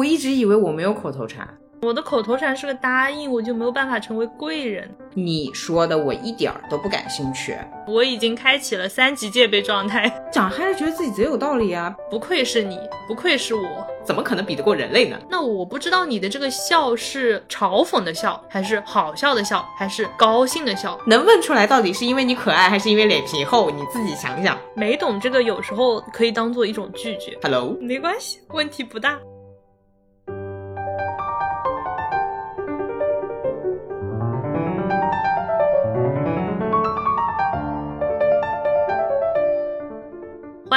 我一直以为我没有口头禅。我的口头禅是个答应，我就没有办法成为贵人。你说的我一点儿都不感兴趣。我已经开启了三级戒备状态，讲还是，觉得自己贼有道理啊！不愧是你，不愧是我，怎么可能比得过人类呢？那我不知道你的这个笑是嘲讽的笑，还是好笑的笑，还是高兴的笑？能问出来到底是因为你可爱，还是因为脸皮厚？你自己想想。没懂这个，有时候可以当做一种拒绝。Hello，没关系，问题不大。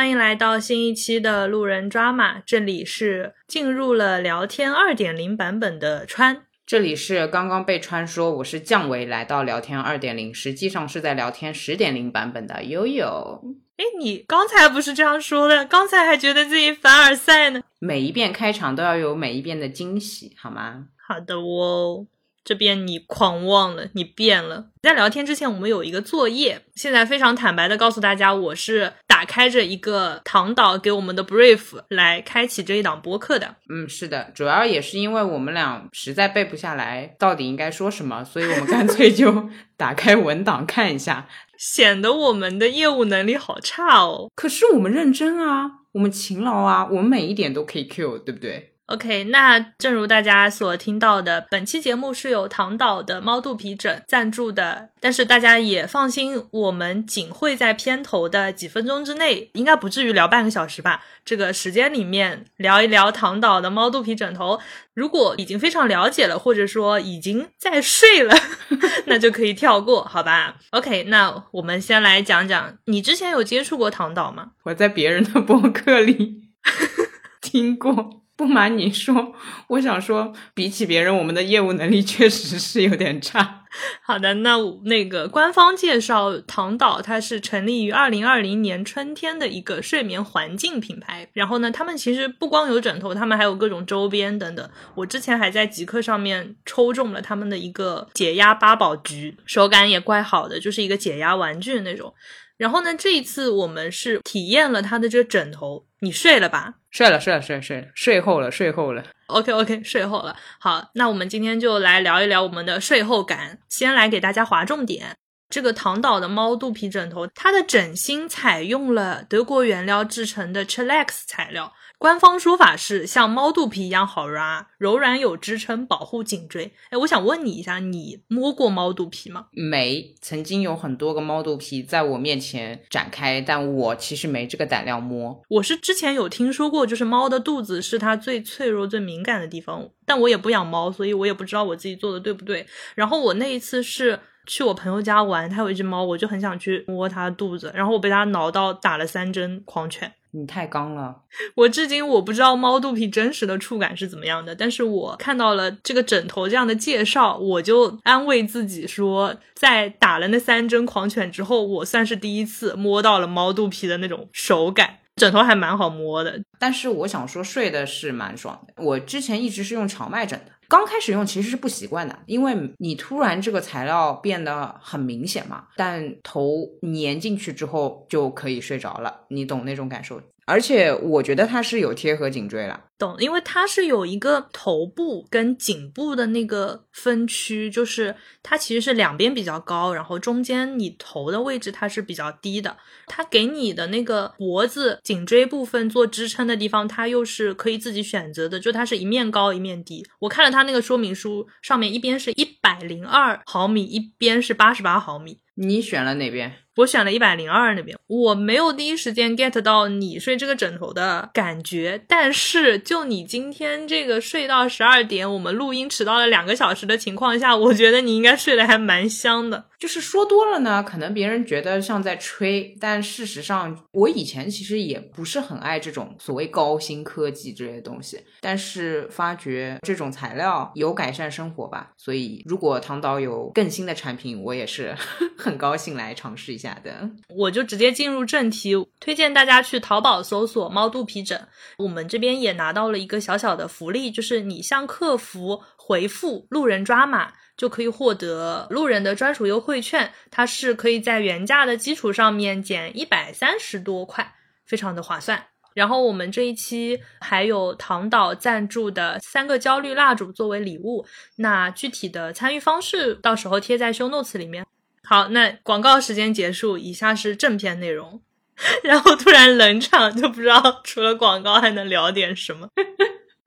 欢迎来到新一期的路人抓马，这里是进入了聊天二点零版本的川。这里是刚刚被川说我是降维来到聊天二点零，实际上是在聊天十点零版本的悠悠。哎，你刚才不是这样说的？刚才还觉得自己凡尔赛呢。每一遍开场都要有每一遍的惊喜，好吗？好的哦，这边你狂妄了，你变了。在聊天之前，我们有一个作业，现在非常坦白的告诉大家，我是打开着一个唐导给我们的 brief 来开启这一档播客的。嗯，是的，主要也是因为我们俩实在背不下来到底应该说什么，所以我们干脆就 打开文档看一下，显得我们的业务能力好差哦。可是我们认真啊，我们勤劳啊，我们每一点都可以 Q，对不对？OK，那正如大家所听到的，本期节目是由唐岛的猫肚皮枕赞助的，但是大家也放心，我们仅会在片头的几分钟之内，应该不至于聊半个小时吧。这个时间里面聊一聊唐岛的猫肚皮枕头。如果已经非常了解了，或者说已经在睡了，那就可以跳过，好吧？OK，那我们先来讲讲，你之前有接触过唐岛吗？我在别人的播客里 听过。不瞒你说，我想说，比起别人，我们的业务能力确实是有点差。好的，那那个官方介绍，唐岛它是成立于二零二零年春天的一个睡眠环境品牌。然后呢，他们其实不光有枕头，他们还有各种周边等等。我之前还在极客上面抽中了他们的一个解压八宝局，手感也怪好的，就是一个解压玩具那种。然后呢，这一次我们是体验了它的这个枕头，你睡了吧？睡了，睡了，睡了，睡了，睡后了，睡后了。OK OK，睡后了。好，那我们今天就来聊一聊我们的睡后感。先来给大家划重点。这个唐岛的猫肚皮枕头，它的枕芯采用了德国原料制成的 Chillax 材料。官方说法是像猫肚皮一样好抓，柔软有支撑，保护颈椎。哎，我想问你一下，你摸过猫肚皮吗？没，曾经有很多个猫肚皮在我面前展开，但我其实没这个胆量摸。我是之前有听说过，就是猫的肚子是它最脆弱、最敏感的地方，但我也不养猫，所以我也不知道我自己做的对不对。然后我那一次是去我朋友家玩，他有一只猫，我就很想去摸它的肚子，然后我被它挠到打了三针狂犬。你太刚了，我至今我不知道猫肚皮真实的触感是怎么样的，但是我看到了这个枕头这样的介绍，我就安慰自己说，在打了那三针狂犬之后，我算是第一次摸到了猫肚皮的那种手感。枕头还蛮好摸的，但是我想说睡的是蛮爽的。我之前一直是用荞麦枕的，刚开始用其实是不习惯的，因为你突然这个材料变得很明显嘛，但头粘进去之后就可以睡着了，你懂那种感受。而且我觉得它是有贴合颈椎了，懂，因为它是有一个头部跟颈部的那个分区，就是它其实是两边比较高，然后中间你头的位置它是比较低的。它给你的那个脖子、颈椎部分做支撑的地方，它又是可以自己选择的，就它是一面高一面低。我看了它那个说明书，上面一边是一百零二毫米，一边是八十八毫米。你选了哪边？我选了一百零二那边，我没有第一时间 get 到你睡这个枕头的感觉，但是就你今天这个睡到十二点，我们录音迟到了两个小时的情况下，我觉得你应该睡得还蛮香的。就是说多了呢，可能别人觉得像在吹，但事实上，我以前其实也不是很爱这种所谓高新科技这些东西，但是发觉这种材料有改善生活吧，所以如果唐导有更新的产品，我也是 很高兴来尝试一下假的。我就直接进入正题，推荐大家去淘宝搜索猫肚皮枕。我们这边也拿到了一个小小的福利，就是你向客服回复“路人抓马”。就可以获得路人的专属优惠券，它是可以在原价的基础上面减一百三十多块，非常的划算。然后我们这一期还有唐导赞助的三个焦虑蜡烛作为礼物，那具体的参与方式到时候贴在 show notes 里面。好，那广告时间结束，以下是正片内容。然后突然冷场，就不知道除了广告还能聊点什么，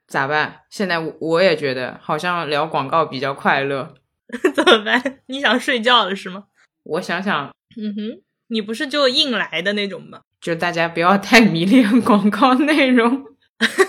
咋办？现在我也觉得好像聊广告比较快乐，怎么办？你想睡觉了是吗？我想想，嗯哼，你不是就硬来的那种吗？就大家不要太迷恋广告内容。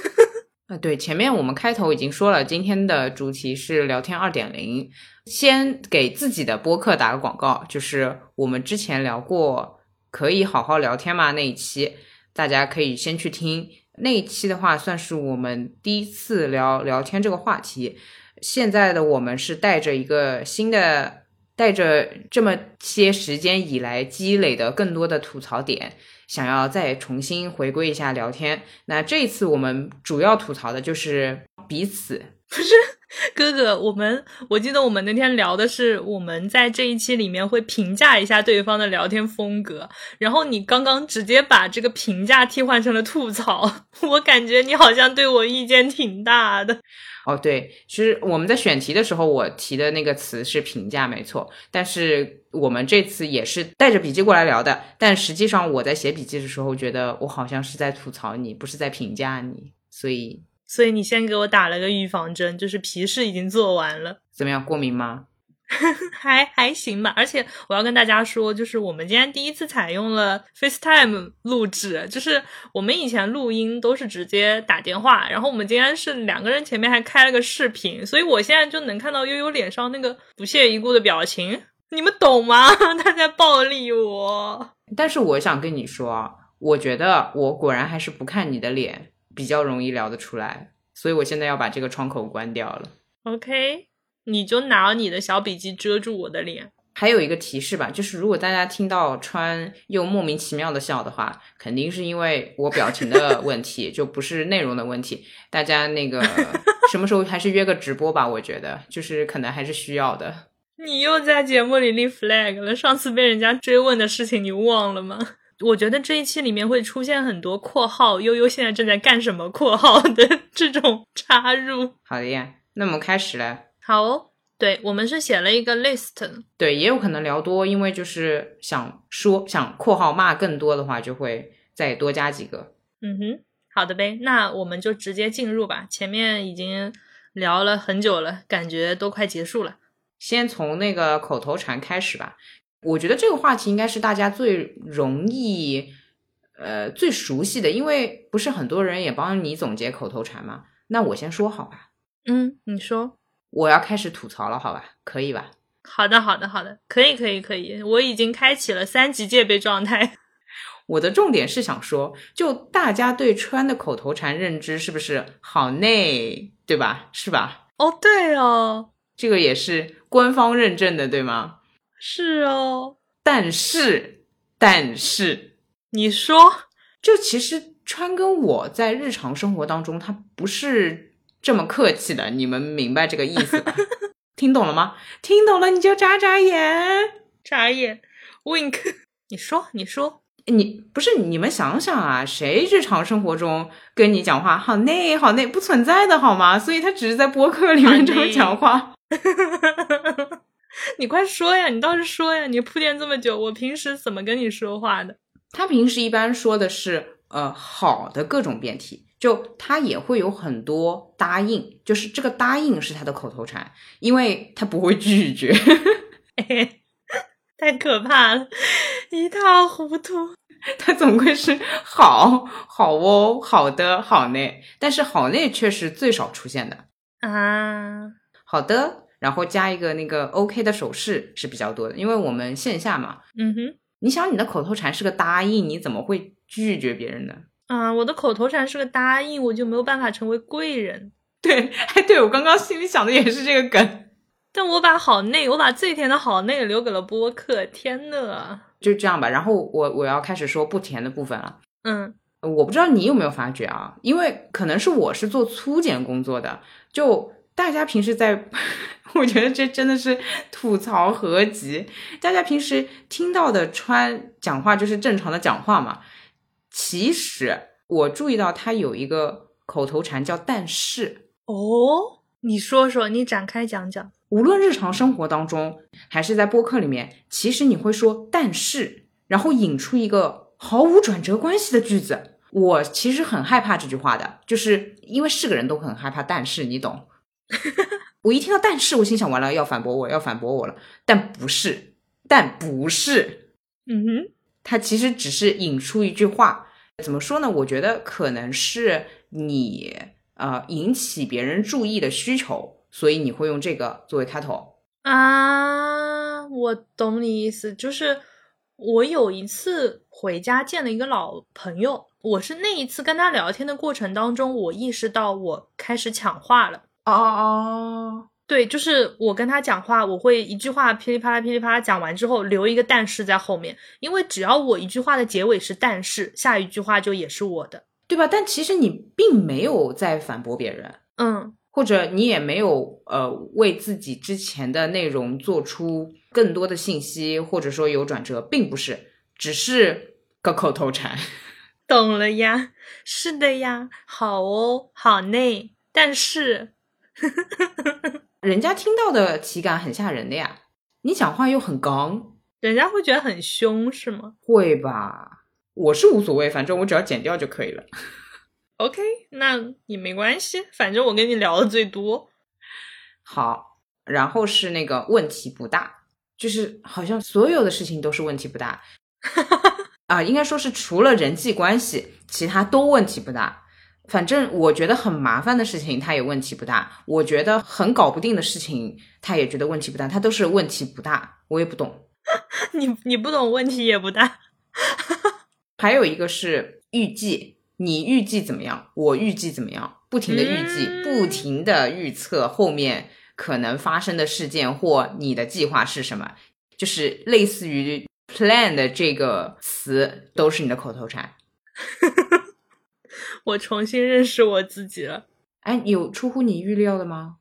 啊，对，前面我们开头已经说了，今天的主题是聊天二点零。先给自己的播客打个广告，就是我们之前聊过可以好好聊天吗那一期，大家可以先去听那一期的话，算是我们第一次聊聊天这个话题。现在的我们是带着一个新的，带着这么些时间以来积累的更多的吐槽点，想要再重新回归一下聊天。那这一次我们主要吐槽的就是彼此，不是。哥哥，我们我记得我们那天聊的是我们在这一期里面会评价一下对方的聊天风格，然后你刚刚直接把这个评价替换成了吐槽，我感觉你好像对我意见挺大的。哦，对，其实我们在选题的时候，我提的那个词是评价，没错，但是我们这次也是带着笔记过来聊的，但实际上我在写笔记的时候，觉得我好像是在吐槽你，不是在评价你，所以。所以你先给我打了个预防针，就是皮试已经做完了，怎么样？过敏吗？还还行吧。而且我要跟大家说，就是我们今天第一次采用了 FaceTime 录制，就是我们以前录音都是直接打电话，然后我们今天是两个人前面还开了个视频，所以我现在就能看到悠悠脸上那个不屑一顾的表情，你们懂吗？他在暴力我。但是我想跟你说，我觉得我果然还是不看你的脸。比较容易聊得出来，所以我现在要把这个窗口关掉了。OK，你就拿你的小笔记遮住我的脸。还有一个提示吧，就是如果大家听到川又莫名其妙的笑的话，肯定是因为我表情的 问题，就不是内容的问题。大家那个什么时候还是约个直播吧？我觉得就是可能还是需要的。你又在节目里立 flag 了，上次被人家追问的事情你忘了吗？我觉得这一期里面会出现很多括号悠悠现在正在干什么括号的 这种插入。好的呀，那我们开始了。好，哦，对我们是写了一个 list。对，也有可能聊多，因为就是想说想括号骂更多的话，就会再多加几个。嗯哼，好的呗，那我们就直接进入吧。前面已经聊了很久了，感觉都快结束了。先从那个口头禅开始吧。我觉得这个话题应该是大家最容易，呃，最熟悉的，因为不是很多人也帮你总结口头禅吗？那我先说好吧。嗯，你说。我要开始吐槽了，好吧？可以吧？好的，好的，好的，可以，可以，可以。我已经开启了三级戒备状态。我的重点是想说，就大家对川的口头禅认知是不是好内，对吧？是吧？哦，对哦，这个也是官方认证的，对吗？是哦，但是，但是，你说，就其实川跟我在日常生活当中，他不是这么客气的，你们明白这个意思吧？听懂了吗？听懂了你就眨眨眼，眨眼，wink。你说，你说，你不是你们想想啊，谁日常生活中跟你讲话好内好内不存在的好吗？所以他只是在播客里面这么讲话。你快说呀！你倒是说呀！你铺垫这么久，我平时怎么跟你说话的？他平时一般说的是呃好的各种辩题，就他也会有很多答应，就是这个答应是他的口头禅，因为他不会拒绝。太可怕了，一塌糊涂。他总归是好好哦，好的好呢，但是好呢却是最少出现的啊。好的。然后加一个那个 OK 的手势是比较多的，因为我们线下嘛。嗯哼，你想你的口头禅是个答应，你怎么会拒绝别人呢？啊，我的口头禅是个答应，我就没有办法成为贵人。对，哎，对我刚刚心里想的也是这个梗。但我把好内，我把最甜的好内留给了播客。天呐，就这样吧。然后我我要开始说不甜的部分了。嗯，我不知道你有没有发觉啊，因为可能是我是做粗剪工作的，就。大家平时在，我觉得这真的是吐槽合集。大家平时听到的川讲话就是正常的讲话嘛？其实我注意到他有一个口头禅叫“但是哦，你说说，你展开讲讲。”，无论日常生活当中还是在播客里面，其实你会说“但是”，然后引出一个毫无转折关系的句子。我其实很害怕这句话的，就是因为是个人都很害怕“但是”，你懂。我一听到“但是”，我心想完了要反驳我，要反驳我了。但不是，但不是，嗯哼，他其实只是引出一句话。怎么说呢？我觉得可能是你呃引起别人注意的需求，所以你会用这个作为开头。啊，我懂你意思，就是我有一次回家见了一个老朋友，我是那一次跟他聊天的过程当中，我意识到我开始抢话了。哦哦对，就是我跟他讲话，我会一句话噼里啪啦噼里啪啦讲完之后，留一个但是在后面，因为只要我一句话的结尾是但是，下一句话就也是我的。对吧？但其实你并没有在反驳别人，嗯，或者你也没有呃为自己之前的内容做出更多的信息，或者说有转折，并不是，只是个口头禅。懂了呀，是的呀，好哦，好呢，但是，人家听到的体感很吓人的呀。你讲话又很刚，人家会觉得很凶是吗会吧？我是无所谓，反正我只要剪掉就可以了。OK，那也没关系，反正我跟你聊的最多。好，然后是那个问题不大，就是好像所有的事情都是问题不大 啊，应该说是除了人际关系，其他都问题不大。反正我觉得很麻烦的事情，他也问题不大；我觉得很搞不定的事情，他也觉得问题不大。他都是问题不大，我也不懂。你你不懂，问题也不大。还有一个是预计，你预计怎么样，我预计怎么样，不停的预计，嗯不停的预测后面可能发生的事件或你的计划是什么，就是类似于 plan 的这个词都是你的口头禅。我重新认识我自己了，哎，有出乎你预料的吗？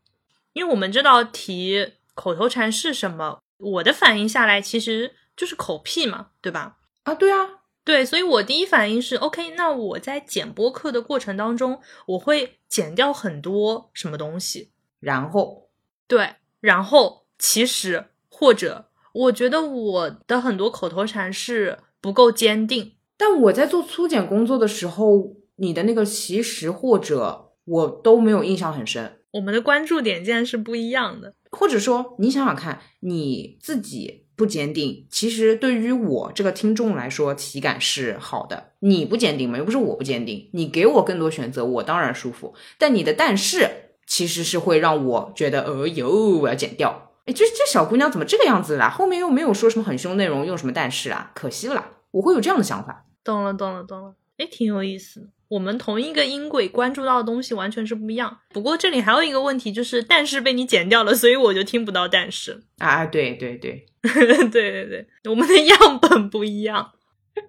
因为我们这道题口头禅是什么，我的反应下来其实就是口癖嘛，对吧？啊，对啊，对，所以我第一反应是 OK。那我在剪播客的过程当中，我会剪掉很多什么东西。然后对，然后其实或者我觉得我的很多口头禅是不够坚定。但我在做粗剪工作的时候，你的那个其实或者我都没有印象很深。我们的关注点竟然是不一样的。或者说，你想想看，你自己不坚定，其实对于我这个听众来说，体感是好的。你不坚定嘛，又不是我不坚定，你给我更多选择，我当然舒服。但你的但是其实是会让我觉得，哦呦，我要剪掉。哎，这这小姑娘怎么这个样子啦？后面又没有说什么很凶内容，用什么但是啊？可惜了啦，我会有这样的想法。懂了，懂了，懂了。哎，挺有意思的。我们同一个音轨关注到的东西完全是不一样。不过这里还有一个问题，就是但是被你剪掉了，所以我就听不到但是。啊，对对对，对对 对，我们的 样本不一样，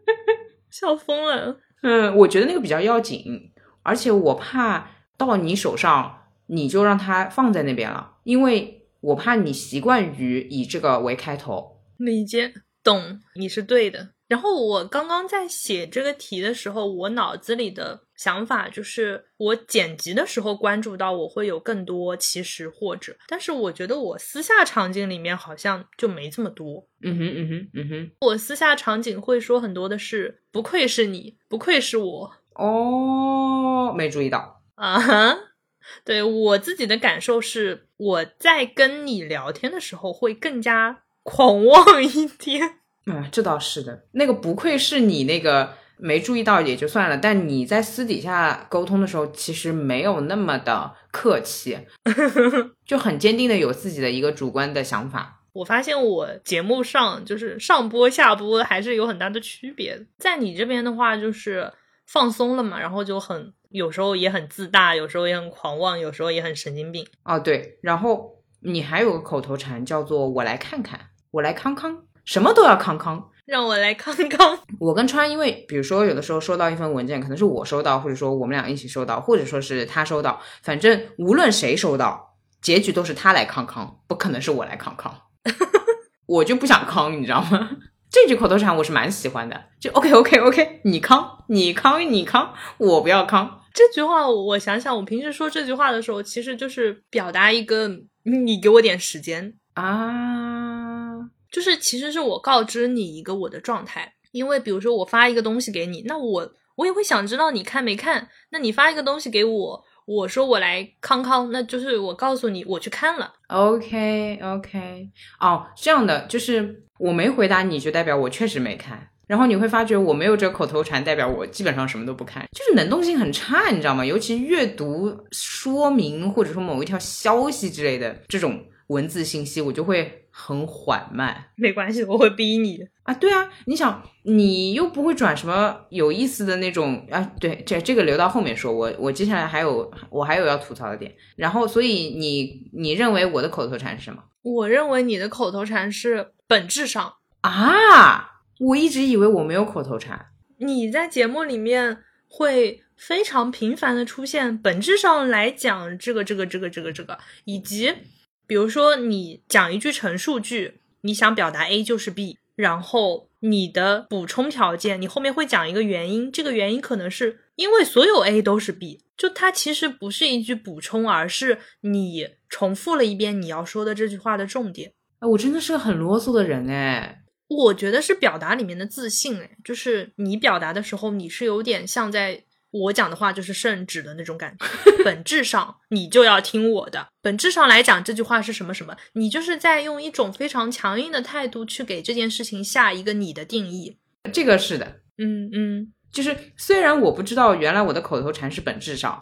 笑疯了。嗯，我觉得那个比较要紧，而且我怕到你手上你就让它放在那边了，因为我怕你习惯于以这个为开头。理解，懂，你是对的。然后我刚刚在写这个题的时候，我脑子里的想法就是，我剪辑的时候关注到我会有更多其实或者，但是我觉得我私下场景里面好像就没这么多。嗯哼嗯哼嗯哼，我私下场景会说很多的是，不愧是你，不愧是我哦，没注意到。啊哈。对我自己的感受是，我在跟你聊天的时候会更加狂妄一点。嗯，这倒是的。那个不愧是你那个没注意到也就算了，但你在私底下沟通的时候，其实没有那么的客气，就很坚定的有自己的一个主观的想法。我发现我节目上就是上播下播还是有很大的区别。在你这边的话，就是放松了嘛，然后就很有时候也很自大，有时候也很狂妄，有时候也很神经病。哦，对，然后你还有个口头禅叫做“我来看看，我来康康”，什么都要康康。让我来康康。我跟川，因为比如说有的时候收到一份文件，可能是我收到，或者说我们俩一起收到，或者说是他收到，反正无论谁收到，结局都是他来康康，不可能是我来康康。我就不想康，你知道吗？这句口头禅我是蛮喜欢的，就 OK OK OK，你康你康你康，我不要康。这句话我想想，我平时说这句话的时候，其实就是表达一个你给我点时间啊，就是其实是我告知你一个我的状态，因为比如说我发一个东西给你，那我我也会想知道你看没看。那你发一个东西给我，我说我来康康，那就是我告诉你我去看了。OK OK，哦，这样的就是我没回答你就代表我确实没看。然后你会发觉我没有这口头禅，代表我基本上什么都不看，就是能动性很差，你知道吗？尤其阅读说明或者说某一条消息之类的这种文字信息，我就会很缓慢。没关系，我会逼你啊。对啊，你想，你又不会转什么有意思的那种啊。对，这这个留到后面说。我我接下来还有我还有要吐槽的点。然后，所以你你认为我的口头禅是什么？我认为你的口头禅是本质上啊。我一直以为我没有口头禅。你在节目里面会非常频繁的出现，本质上来讲，这个、这个、这个、这个、这个，以及比如说你讲一句陈述句，你想表达 A 就是 B，然后你的补充条件，你后面会讲一个原因，这个原因可能是因为所有 A 都是 B，就它其实不是一句补充，而是你重复了一遍你要说的这句话的重点。哎，我真的是个很啰嗦的人哎。我觉得是表达里面的自信，哎，就是你表达的时候，你是有点像在我讲的话就是圣旨的那种感觉。本质上你就要听我的，本质上来讲这句话是什么什么，你就是在用一种非常强硬的态度去给这件事情下一个你的定义。这个是的，嗯嗯，就是虽然我不知道原来我的口头禅是本质上，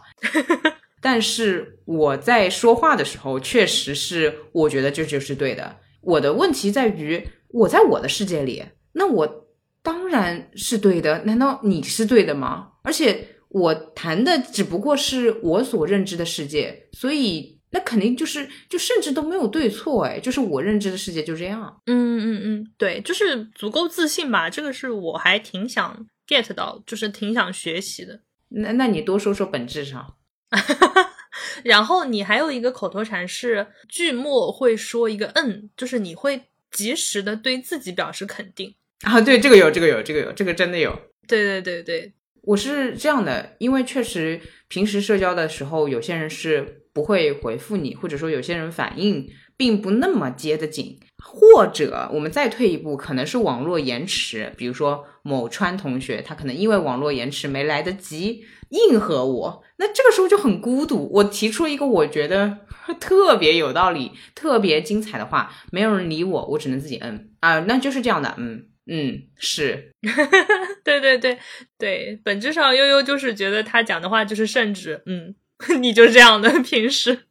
但是我在说话的时候确实是我觉得这就是对的。我的问题在于。我在我的世界里，那我当然是对的。难道你是对的吗？而且我谈的只不过是我所认知的世界，所以那肯定就是就甚至都没有对错。哎，就是我认知的世界就这样。嗯嗯嗯，对，就是足够自信吧。这个是我还挺想 get 到，就是挺想学习的。那那你多说说本质上。然后你还有一个口头禅是句末会说一个嗯，就是你会。及时的对自己表示肯定啊，对这个有，这个有，这个有，这个真的有。对对对对，我是这样的，因为确实平时社交的时候，有些人是不会回复你，或者说有些人反应并不那么接得紧，或者我们再退一步，可能是网络延迟，比如说某川同学，他可能因为网络延迟没来得及应和我，那这个时候就很孤独。我提出一个我觉得。特别有道理，特别精彩的话，没有人理我，我只能自己嗯啊，那就是这样的，嗯嗯，是，对对对对，本质上悠悠就是觉得他讲的话就是圣旨，嗯，你就是这样的，平时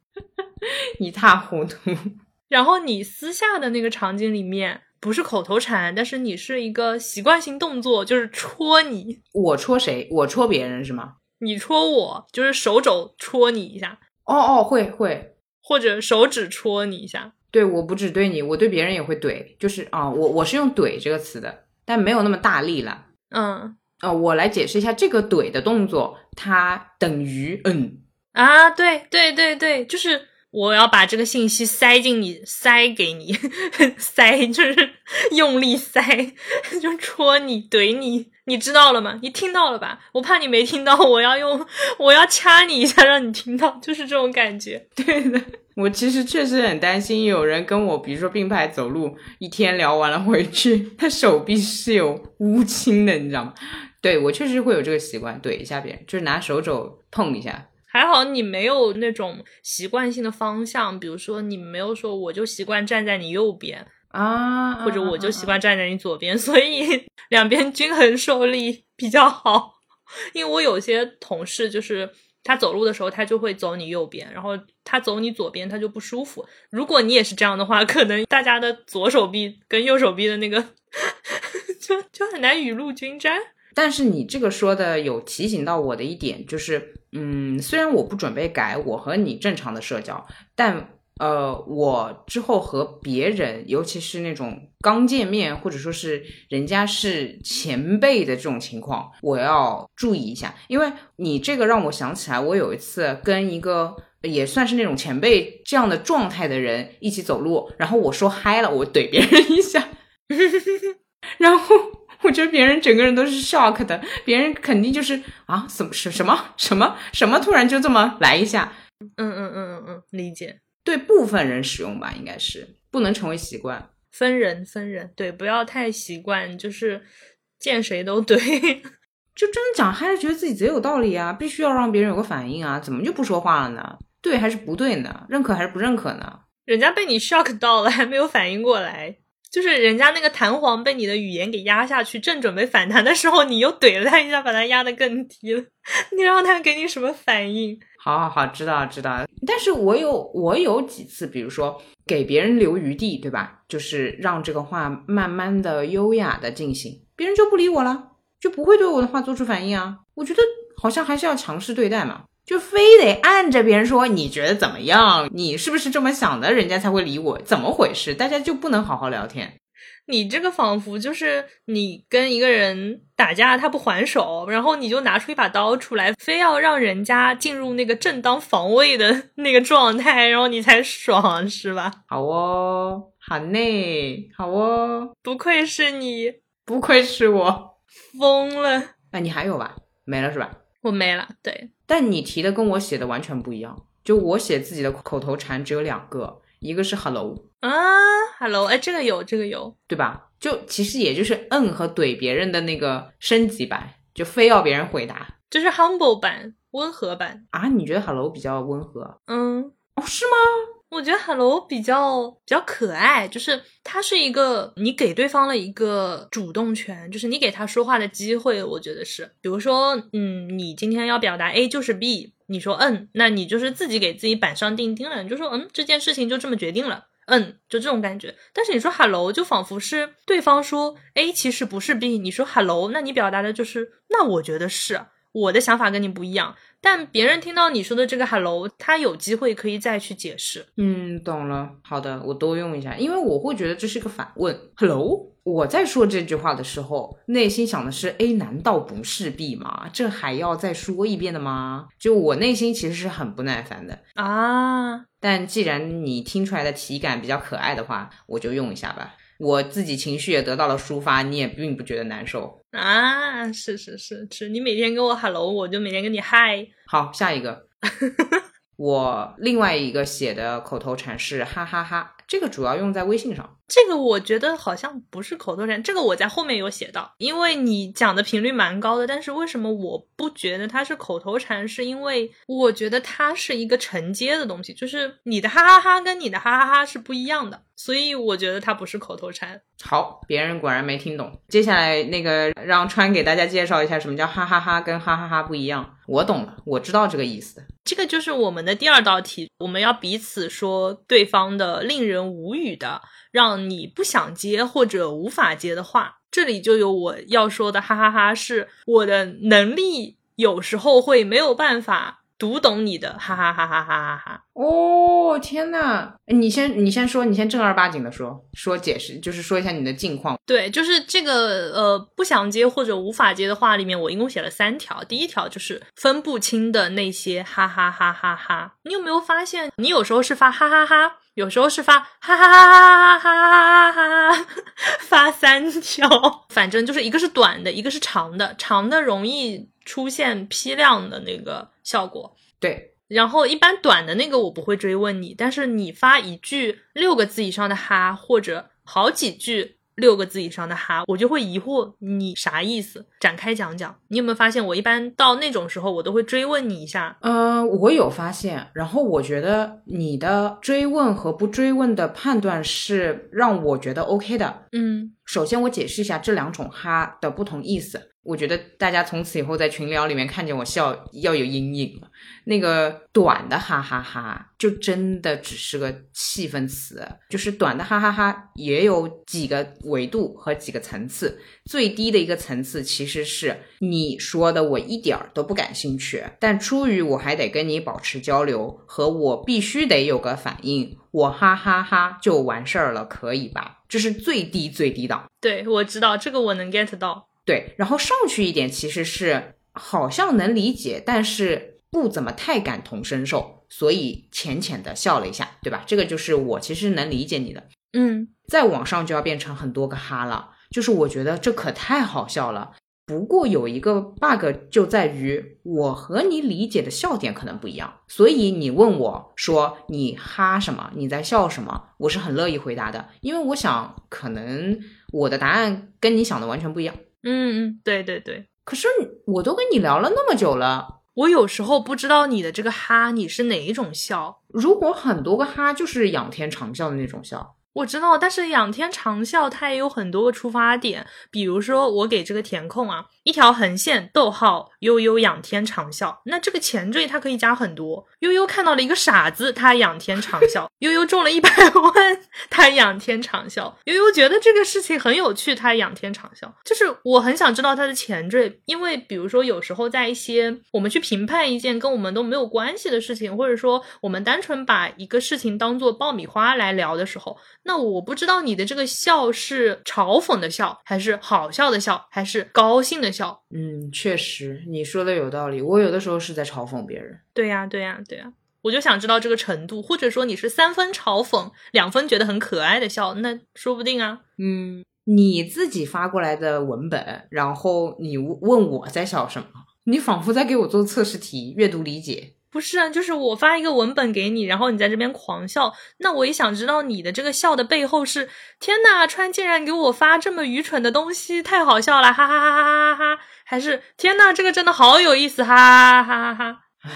一塌糊涂。然后你私下的那个场景里面，不是口头禅，但是你是一个习惯性动作，就是戳你，我戳谁？我戳别人是吗？你戳我，就是手肘戳你一下。哦哦，会会。或者手指戳你一下，对，我不只对你，我对别人也会怼，就是啊，我我是用怼这个词的，但没有那么大力了。嗯，呃，我来解释一下这个怼的动作，它等于嗯啊，对对对对，就是我要把这个信息塞进你，塞给你，塞就是用力塞，就戳你怼你。你知道了吗？你听到了吧？我怕你没听到，我要用，我要掐你一下，让你听到，就是这种感觉。对的，我其实确实很担心有人跟我，比如说并排走路，一天聊完了回去，他手臂是有乌青的，你知道吗？对我确实会有这个习惯，怼一下别人，就是拿手肘碰一下。还好你没有那种习惯性的方向，比如说你没有说我就习惯站在你右边。啊，或者我就习惯站在你左边，所以两边均衡受力比较好。因为我有些同事就是他走路的时候，他就会走你右边，然后他走你左边，他就不舒服。如果你也是这样的话，可能大家的左手臂跟右手臂的那个 就就很难雨露均沾。但是你这个说的有提醒到我的一点，就是嗯，虽然我不准备改我和你正常的社交，但。呃，我之后和别人，尤其是那种刚见面或者说是人家是前辈的这种情况，我要注意一下，因为你这个让我想起来，我有一次跟一个也算是那种前辈这样的状态的人一起走路，然后我说嗨了，我怼别人一下，然后我觉得别人整个人都是 shock 的，别人肯定就是啊，什么什什么什么什么，突然就这么来一下。嗯嗯嗯嗯嗯，理解。对部分人使用吧，应该是不能成为习惯。分人分人，对，不要太习惯，就是见谁都怼。就真的讲还是，觉得自己贼有道理啊，必须要让别人有个反应啊，怎么就不说话了呢？对还是不对呢？认可还是不认可呢？人家被你 shock 到了，还没有反应过来，就是人家那个弹簧被你的语言给压下去，正准备反弹的时候，你又怼了他一下，把他压得更低了。你让他给你什么反应？好好好，知道知道。但是我有我有几次，比如说给别人留余地，对吧？就是让这个话慢慢的、优雅的进行，别人就不理我了，就不会对我的话做出反应啊。我觉得好像还是要强势对待嘛，就非得按着别人说你觉得怎么样，你是不是这么想的，人家才会理我？怎么回事？大家就不能好好聊天？你这个仿佛就是你跟一个人打架，他不还手，然后你就拿出一把刀出来，非要让人家进入那个正当防卫的 那个状态，然后你才爽，是吧？好哦，好呢，好哦，不愧是你，不愧是我，疯了。哎，你还有吧？没了是吧？我没了。对，但你提的跟我写的完全不一样。就我写自己的口头禅只有两个，一个是 hello。啊，Hello，哎，这个有，这个有，对吧？就其实也就是嗯和怼别人的那个升级版，就非要别人回答，这是 Humble 版，温和版啊？你觉得 Hello 比较温和？嗯，哦，是吗？我觉得 Hello 比较比较可爱，就是它是一个你给对方了一个主动权，就是你给他说话的机会。我觉得是，比如说，嗯，你今天要表达 A 就是 B，你说嗯，那你就是自己给自己板上钉钉了，你就说嗯，这件事情就这么决定了。嗯，就这种感觉。但是你说 hello，就仿佛是对方说 A 其实不是 B，你说 hello，那你表达的就是那我觉得是我的想法跟你不一样。但别人听到你说的这个 hello，他有机会可以再去解释。嗯，懂了。好的，我多用一下，因为我会觉得这是个反问。hello，我在说这句话的时候，内心想的是 A 难道不是 B 吗？这还要再说一遍的吗？就我内心其实是很不耐烦的啊。但既然你听出来的体感比较可爱的话，我就用一下吧。我自己情绪也得到了抒发，你也并不觉得难受啊？是是是是，你每天跟我 hello，我就每天跟你嗨。好，下一个，我另外一个写的口头禅是哈哈哈，这个主要用在微信上。这个我觉得好像不是口头禅，这个我在后面有写到，因为你讲的频率蛮高的。但是为什么我不觉得它是口头禅？是因为我觉得它是一个承接的东西，就是你的哈哈哈跟你的哈哈哈是不一样的，所以我觉得它不是口头禅。好，别人果然没听懂。接下来那个让川给大家介绍一下什么叫哈哈哈跟哈哈哈不一样。我懂了，我知道这个意思。这个就是我们的第二道题，我们要彼此说对方的令人无语的。让你不想接或者无法接的话，这里就有我要说的，哈哈哈！是我的能力有时候会没有办法读懂你的，哈哈哈哈哈哈哈！哦，天呐，你先你先说，你先正儿八经的说说解释，就是说一下你的近况。对，就是这个呃不想接或者无法接的话里面，我一共写了三条。第一条就是分不清的那些哈哈哈哈哈。你有没有发现，你有时候是发哈哈哈？有时候是发哈哈哈哈哈哈哈，发三条，反正就是一个是短的，一个是长的，长的容易出现批量的那个效果。对，然后一般短的那个我不会追问你，但是你发一句六个字以上的哈，或者好几句。六个字以上的哈，我就会疑惑你啥意思，展开讲讲。你有没有发现，我一般到那种时候，我都会追问你一下。嗯，我有发现。然后我觉得你的追问和不追问的判断是让我觉得 OK 的。嗯，首先我解释一下这两种哈的不同意思。我觉得大家从此以后在群聊里面看见我笑要有阴影了。那个短的哈哈哈，就真的只是个气氛词，就是短的哈哈哈也有几个维度和几个层次。最低的一个层次其实是你说的我一点儿都不感兴趣，但出于我还得跟你保持交流，和我必须得有个反应，我哈哈哈就完事儿了，可以吧？这是最低最低档。对，我知道这个我能 get 到。对，然后上去一点其实是好像能理解，但是不怎么太感同身受，所以浅浅的笑了一下，对吧？这个就是我其实能理解你的。嗯，再往上就要变成很多个哈了。就是我觉得这可太好笑了。不过有一个 bug 就在于我和你理解的笑点可能不一样，所以你问我说你哈什么，你在笑什么，我是很乐意回答的，因为我想可能我的答案跟你想的完全不一样。嗯嗯，对对对。可是我都跟你聊了那么久了，我有时候不知道你的这个哈你是哪一种笑。如果很多个哈就是仰天长啸的那种笑。我知道，但是仰天长啸它也有很多个出发点，比如说我给这个填空啊，一条横线，逗号，悠悠仰天长啸，那这个前缀它可以加很多。悠悠看到了一个傻子，他仰天长啸；悠悠中了一百万，他仰天长啸；悠悠觉得这个事情很有趣，他仰天长啸。就是我很想知道它的前缀，因为比如说有时候在一些我们去评判一件跟我们都没有关系的事情，或者说我们单纯把一个事情当做爆米花来聊的时候。那我不知道你的这个笑是嘲讽的笑，还是好笑的笑，还是高兴的笑？嗯，确实你说的有道理。我有的时候是在嘲讽别人。对呀，对呀，对呀。我就想知道这个程度，或者说你是三分嘲讽，两分觉得很可爱的笑，那说不定啊。嗯，你自己发过来的文本，然后你问我在笑什么，你仿佛在给我做测试题，阅读理解。不是啊，就是我发一个文本给你，然后你在这边狂笑，那我也想知道你的这个笑的背后是天呐，川竟然给我发这么愚蠢的东西，太好笑了，哈哈哈哈哈哈！还是天呐，这个真的好有意思，哈哈哈哈哈！唉，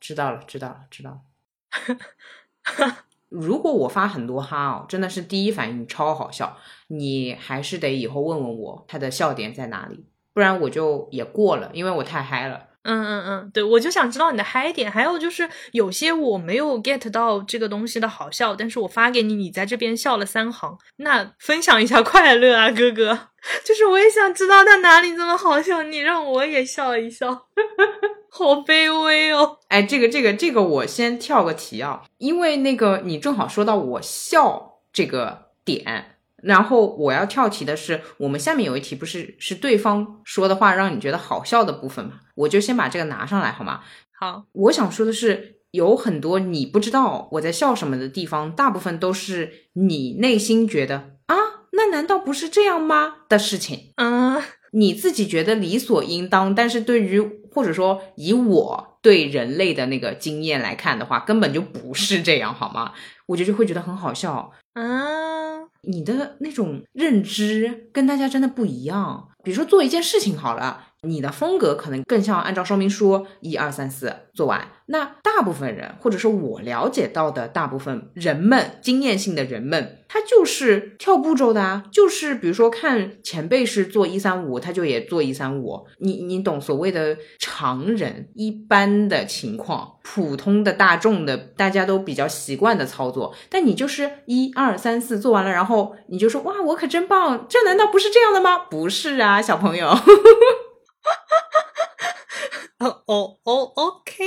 知道了，知道了，知道了。如果我发很多哈哦，真的是第一反应超好笑，你还是得以后问问我他的笑点在哪里，不然我就也过了，因为我太嗨了。嗯嗯嗯，对，我就想知道你的嗨点，还有就是有些我没有 get 到这个东西的好笑，但是我发给你，你在这边笑了三行，那分享一下快乐啊，哥哥，就是我也想知道他哪里这么好笑，你让我也笑一笑，好卑微哦。哎，这个这个这个，我先跳个题啊，因为那个你正好说到我笑这个点。然后我要跳题的是，我们下面有一题不是是对方说的话让你觉得好笑的部分吗？我就先把这个拿上来好吗？好，我想说的是，有很多你不知道我在笑什么的地方，大部分都是你内心觉得啊，那难道不是这样吗的事情？嗯，你自己觉得理所应当，但是对于或者说以我对人类的那个经验来看的话，根本就不是这样，好吗？我就就会觉得很好笑。嗯。你的那种认知跟大家真的不一样。比如说做一件事情好了。你的风格可能更像按照说明书一二三四做完。那大部分人，或者说我了解到的大部分人们，经验性的人们，他就是跳步骤的啊。就是比如说看前辈是做一三五，他就也做一三五。你你懂所谓的常人一般的情况，普通的大众的大家都比较习惯的操作。但你就是一二三四做完了，然后你就说哇，我可真棒！这难道不是这样的吗？不是啊，小朋友。哦哦哦，OK。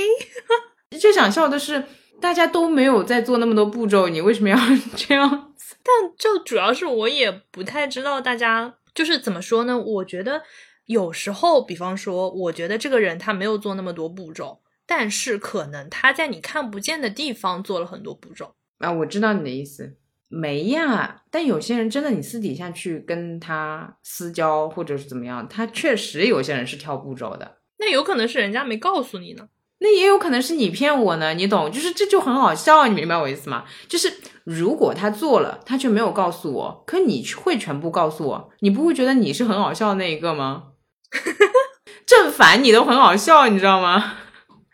最想笑的是，大家都没有在做那么多步骤，你为什么要这样？但就主要是我也不太知道大家就是怎么说呢？我觉得有时候，比方说，我觉得这个人他没有做那么多步骤，但是可能他在你看不见的地方做了很多步骤啊。我知道你的意思。没呀，但有些人真的，你私底下去跟他私交或者是怎么样，他确实有些人是跳步骤的。那有可能是人家没告诉你呢，那也有可能是你骗我呢，你懂？就是这就很好笑，你明白我意思吗？就是如果他做了，他却没有告诉我，可你会全部告诉我，你不会觉得你是很好笑的那一个吗？正反你都很好笑，你知道吗？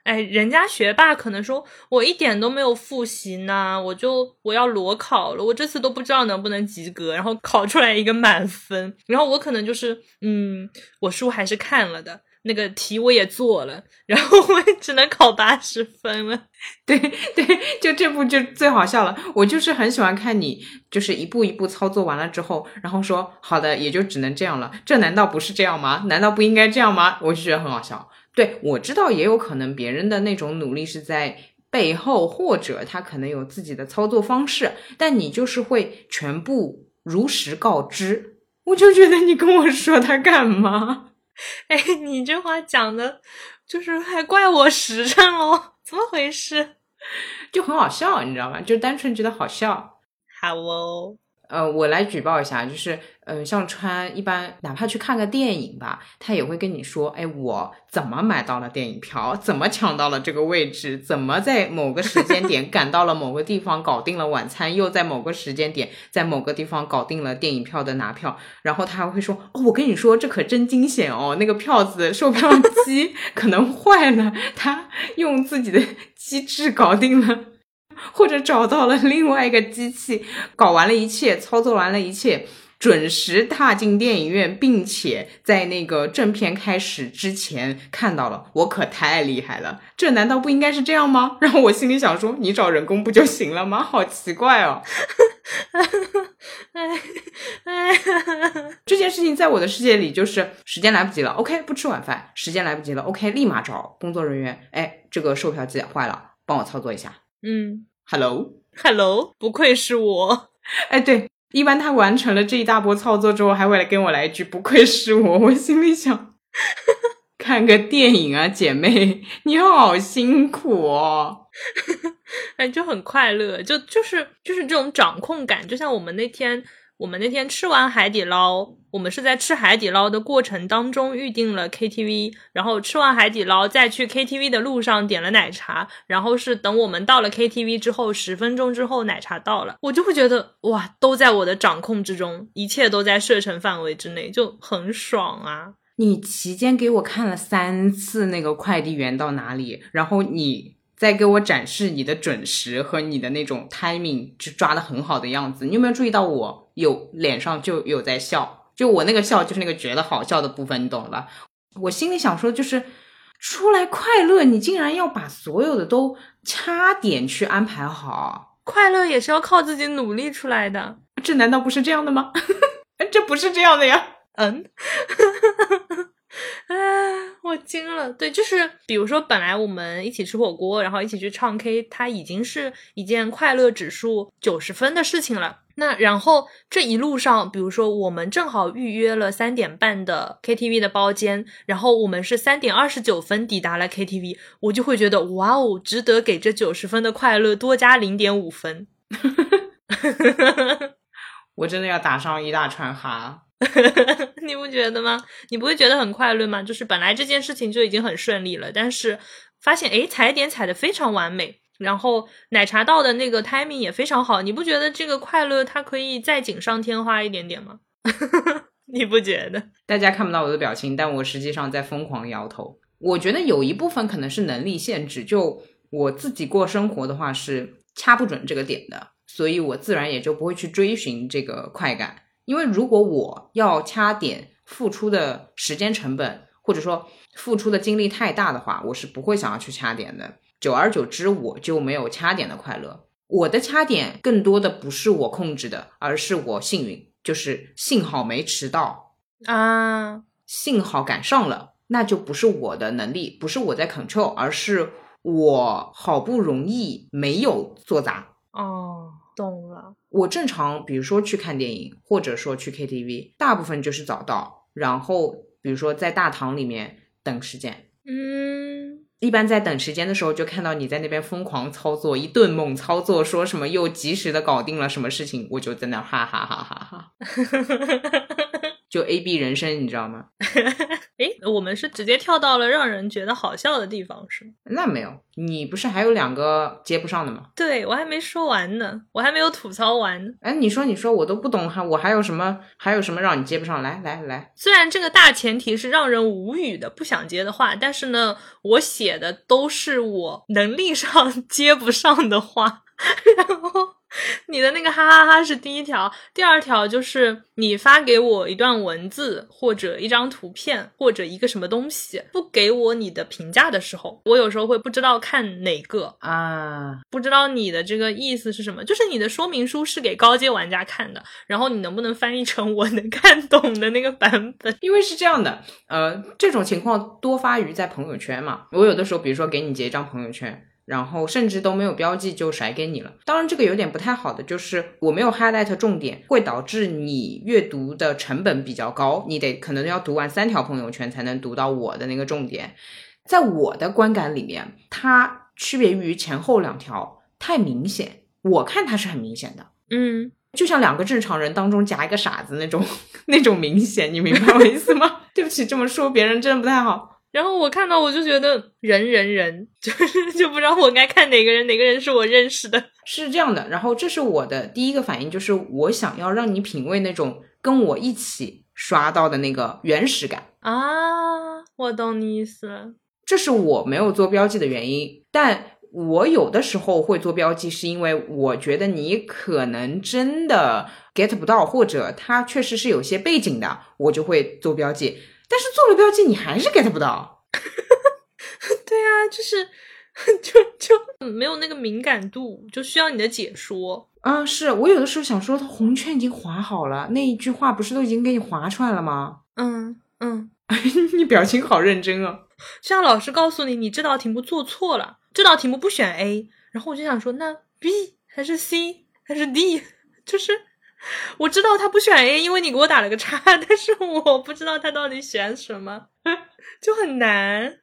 哎，人家学霸可能说，我一点都没有复习呢，我就我要裸考了，我这次都不知道能不能及格，然后考出来一个满分，然后我可能就是，嗯，我书还是看了的，那个题我也做了，然后我也只能考八十分了。对对，就这步就最好笑了，我就是很喜欢看你，就是一步一步操作完了之后，然后说好的，也就只能这样了，这难道不是这样吗？难道不应该这样吗？我就觉得很好笑。对，我知道也有可能别人的那种努力是在背后，或者他可能有自己的操作方式，但你就是会全部如实告知，我就觉得你跟我说他干嘛？哎，你这话讲的，就是还怪我实诚哦，怎么回事？就很好笑，你知道吗？就单纯觉得好笑。好哦。呃，我来举报一下，就是，呃，像川一般，哪怕去看个电影吧，他也会跟你说，哎，我怎么买到了电影票，怎么抢到了这个位置，怎么在某个时间点赶到了某个地方搞定了晚餐，又在某个时间点在某个地方搞定了电影票的拿票，然后他还会说，哦，我跟你说，这可真惊险哦，那个票子售票机可能坏了，他用自己的机制搞定了。或者找到了另外一个机器，搞完了一切，操作完了一切，准时踏进电影院，并且在那个正片开始之前看到了，我可太厉害了！这难道不应该是这样吗？然后我心里想说，你找人工不就行了吗？好奇怪哦！哎哎，这件事情在我的世界里就是时间来不及了，OK，不吃晚饭；时间来不及了，OK，立马找工作人员，哎，这个售票机坏了，帮我操作一下。嗯 Hello。，Hello，不愧是我。哎，对，一般他完成了这一大波操作之后，还会来跟我来一句“不愧是我”，我心里想，看个电影啊，姐妹，你好辛苦哦。哎，就很快乐，就就是就是这种掌控感，就像我们那天我们那天吃完海底捞，我们是在吃海底捞的过程当中预定了 KTV，然后吃完海底捞再去 KTV 的路上点了奶茶，然后是等我们到了 KTV 之后十分钟之后奶茶到了，我就会觉得哇，都在我的掌控之中，一切都在射程范围之内，就很爽啊。你期间给我看了三次那个快递员到哪里，然后你再给我展示你的准时和你的那种 timing 就抓的很好的样子。你有没有注意到我有脸上就有在笑？就我那个笑就是那个觉得好笑的部分，你懂了吧？我心里想说就是。出来快乐，你竟然要把所有的都掐点去安排好，快乐也是要靠自己努力出来的。这难道不是这样的吗？这不是这样的呀。嗯，哎，我惊了。对，就是比如说，本来我们一起吃火锅，然后一起去唱 K，它已经是一件快乐指数九十分的事情了。那然后这一路上，比如说我们正好预约了三点半的 KTV 的包间，然后我们是三点二十九分抵达了 KTV，我就会觉得哇哦，值得给这九十分的快乐多加零点五分。我真的要打上一大串哈。你不觉得吗？你不会觉得很快乐吗？就是本来这件事情就已经很顺利了，但是发现诶踩点踩的非常完美，然后奶茶到的那个 timing 也非常好，你不觉得这个快乐它可以再锦上添花一点点吗？你不觉得？大家看不到我的表情，但我实际上在疯狂摇头。我觉得有一部分可能是能力限制，就我自己过生活的话是掐不准这个点的，所以我自然也就不会去追寻这个快感。因为如果我要掐点，付出的时间成本或者说付出的精力太大的话，我是不会想要去掐点的。久而久之，我就没有掐点的快乐。我的掐点更多的不是我控制的，而是我幸运，就是幸好没迟到，啊，幸好赶上了，那就不是我的能力，不是我在 control，而是我好不容易没有做砸。哦，懂了。我正常，比如说去看电影，或者说去 KTV，大部分就是早到，然后比如说在大堂里面等时间。嗯，一般在等时间的时候，就看到你在那边疯狂操作，一顿猛操作，说什么又及时的搞定了什么事情，我就在那哈哈哈哈哈哈，就 A B 人生，你知道吗？诶，我们是直接跳到了让人觉得好笑的地方，是吗？那没有，你不是还有两个接不上的吗？对我还没说完呢，我还没有吐槽完呢。哎，你说你说，我都不懂，还我还有什么还有什么让你接不上？来来来，虽然这个大前提是让人无语的、不想接的话，但是呢，我写的都是我能力上 接不上的话，然后。你的那个哈哈哈是第一条，第二条就是你发给我一段文字或者一张图片或者一个什么东西，不给我你的评价的时候，我有时候会不知道看哪个，啊，不知道你的这个意思是什么。就是你的说明书是给高阶玩家看的，然后你能不能翻译成我能看懂的那个版本？因为是这样的，呃，这种情况多发于在朋友圈嘛。我有的时候，比如说给你截一张朋友圈。然后甚至都没有标记就甩给你了。当然，这个有点不太好的就是我没有 highlight 重点，会导致你阅读的成本比较高。你得可能要读完三条朋友圈才能读到我的那个重点。在我的观感里面，它区别于前后两条太明显，我看它是很明显的。嗯就像两个正常人当中夹一个傻子那种 那种明显，你明白我意思吗？对不起，这么说别人真的不太好。然后我看到我就觉得人人人，就是就不知道我该看哪个人，哪个人是我认识的。是这样的，然后这是我的第一个反应，就是我想要让你品味那种跟我一起刷到的那个原始感。啊，我懂你意思了。这是我没有做标记的原因，但我有的时候会做标记，是因为我觉得你可能真的 get 不到，或者它确实是有些背景的，我就会做标记。但是做了标记，你还是 get 不到。对啊，就是就就没有那个敏感度，就需要你的解说。啊，是我有的时候想说，他红圈已经划好了，那一句话不是都已经给你划出来了吗？嗯嗯，你表情好认真啊。像老师告诉你，你这道题目做错了，这道题目不选 A，然后我就想说，那 B 还是 C 还是 D？就是 我知道他不选 A，因为你给我打了个叉，但是我不知道他到底选什么，就很难。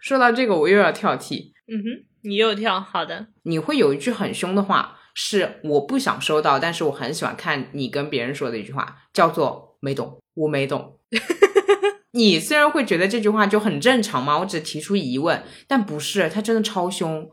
说到这个，我又要跳题。嗯哼，你又跳，好的。你会有一句很凶的话，是我不想收到，但是我很喜欢看你跟别人说的一句话，叫做“没懂，我没懂 ”。你虽然会觉得这句话就很正常嘛，我只提出疑问，但不是，他真的超凶。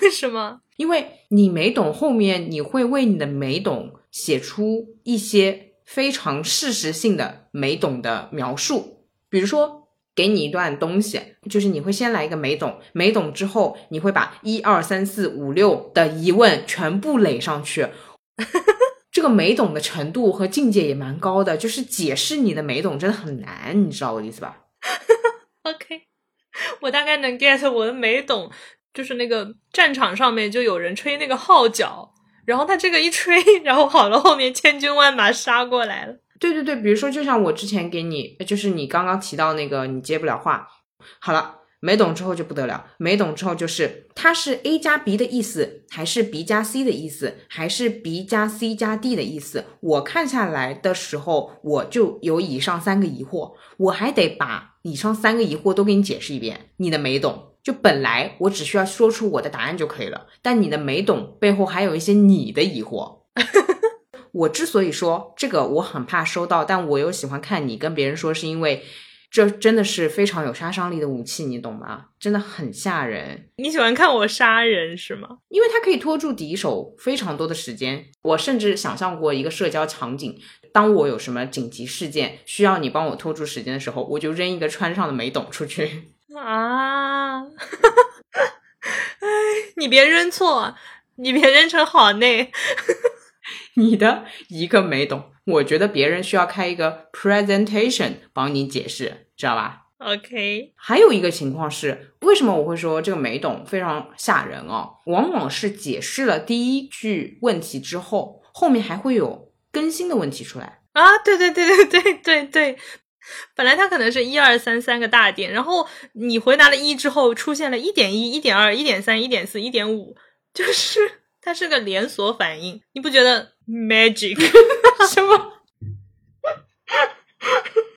为什么？因为你没懂，后面你会为你的没懂写出一些非常事实性的没懂的描述，比如说给你一段东西，就是你会先来一个没懂，没懂之后你会把一二三四五六的疑问全部垒上去。这个没懂的程度和境界也蛮高的，就是解释你的没懂真的很难，你知道我的意思吧？OK，我大概能 get 我的没懂，就是那个战场上面就有人吹那个号角，然后他这个一吹，然后好了，后面千军万马杀过来了。对对对，比如说就像我之前给你，就是你刚刚提到那个你接不了话，好了。没懂之后就不得了，没懂之后就是它是 A 加 B 的意思，还是 B 加 C 的意思，还是 B 加 C 加 D 的意思？我看下来的时候，我就有以上三个疑惑，我还得把以上三个疑惑都给你解释一遍。你的没懂，就本来我只需要说出我的答案就可以了，但你的没懂背后还有一些你的疑惑。我之所以说这个，我很怕收到，但我又喜欢看你跟别人说，是因为。这真的是非常有杀伤力的武器，你懂吗？真的很吓人。你喜欢看我杀人是吗？因为它可以拖住敌手非常多的时间。我甚至想象过一个社交场景：当我有什么紧急事件需要你帮我拖住时间的时候，我就扔一个穿上的美懂出去。啊！哎，你别扔错，你别扔成好内。你的一个没懂，我觉得别人需要开一个 presentation 帮你解释。知道吧？OK，还有一个情况是，为什么我会说这个没懂非常吓人哦？往往是解释了第一句问题之后，后面还会有更新的问题出来啊！对对对对对对对，本来它可能是一二三三个大点，然后你回答了一之后，出现了一点一、一点二、一点三、一点四、一点五，就是它是个连锁反应，你不觉得 magic 什么？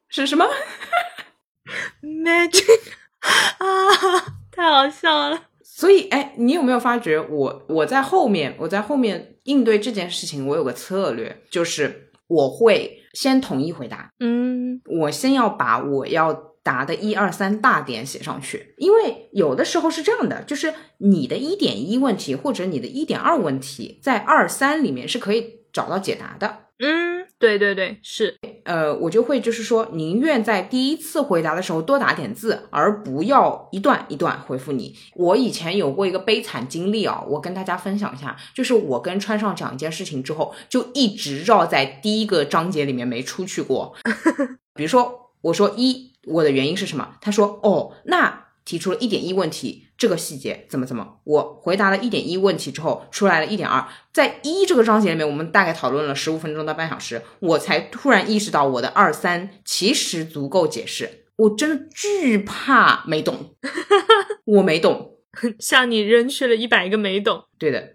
是什么？magic 啊，太好笑了！所以，哎，你有没有发觉我我在后面，我在后面应对这件事情，我有个策略，就是我会先统一回答。嗯，我先要把我要答的一二三大点写上去，因为有的时候是这样的，就是你的一点一问题或者你的一点二问题，在二三里面是可以找到解答的。嗯，对对对，是，呃，我就会就是说，宁愿在第一次回答的时候多打点字，而不要一段一段回复你。我以前有过一个悲惨经历啊，我跟大家分享一下，就是我跟川上讲一件事情之后，就一直绕在第一个章节里面没出去过。比如说，我说一，我的原因是什么？他说，哦，那。提出了一点一问题，这个细节怎么怎么？我回答了一点一问题之后，出来了一点二，在一这个章节里面，我们大概讨论了十五分钟到半小时，我才突然意识到我的二三其实足够解释。我真的惧怕没懂，我没懂，向你扔去了一百个没懂。对的，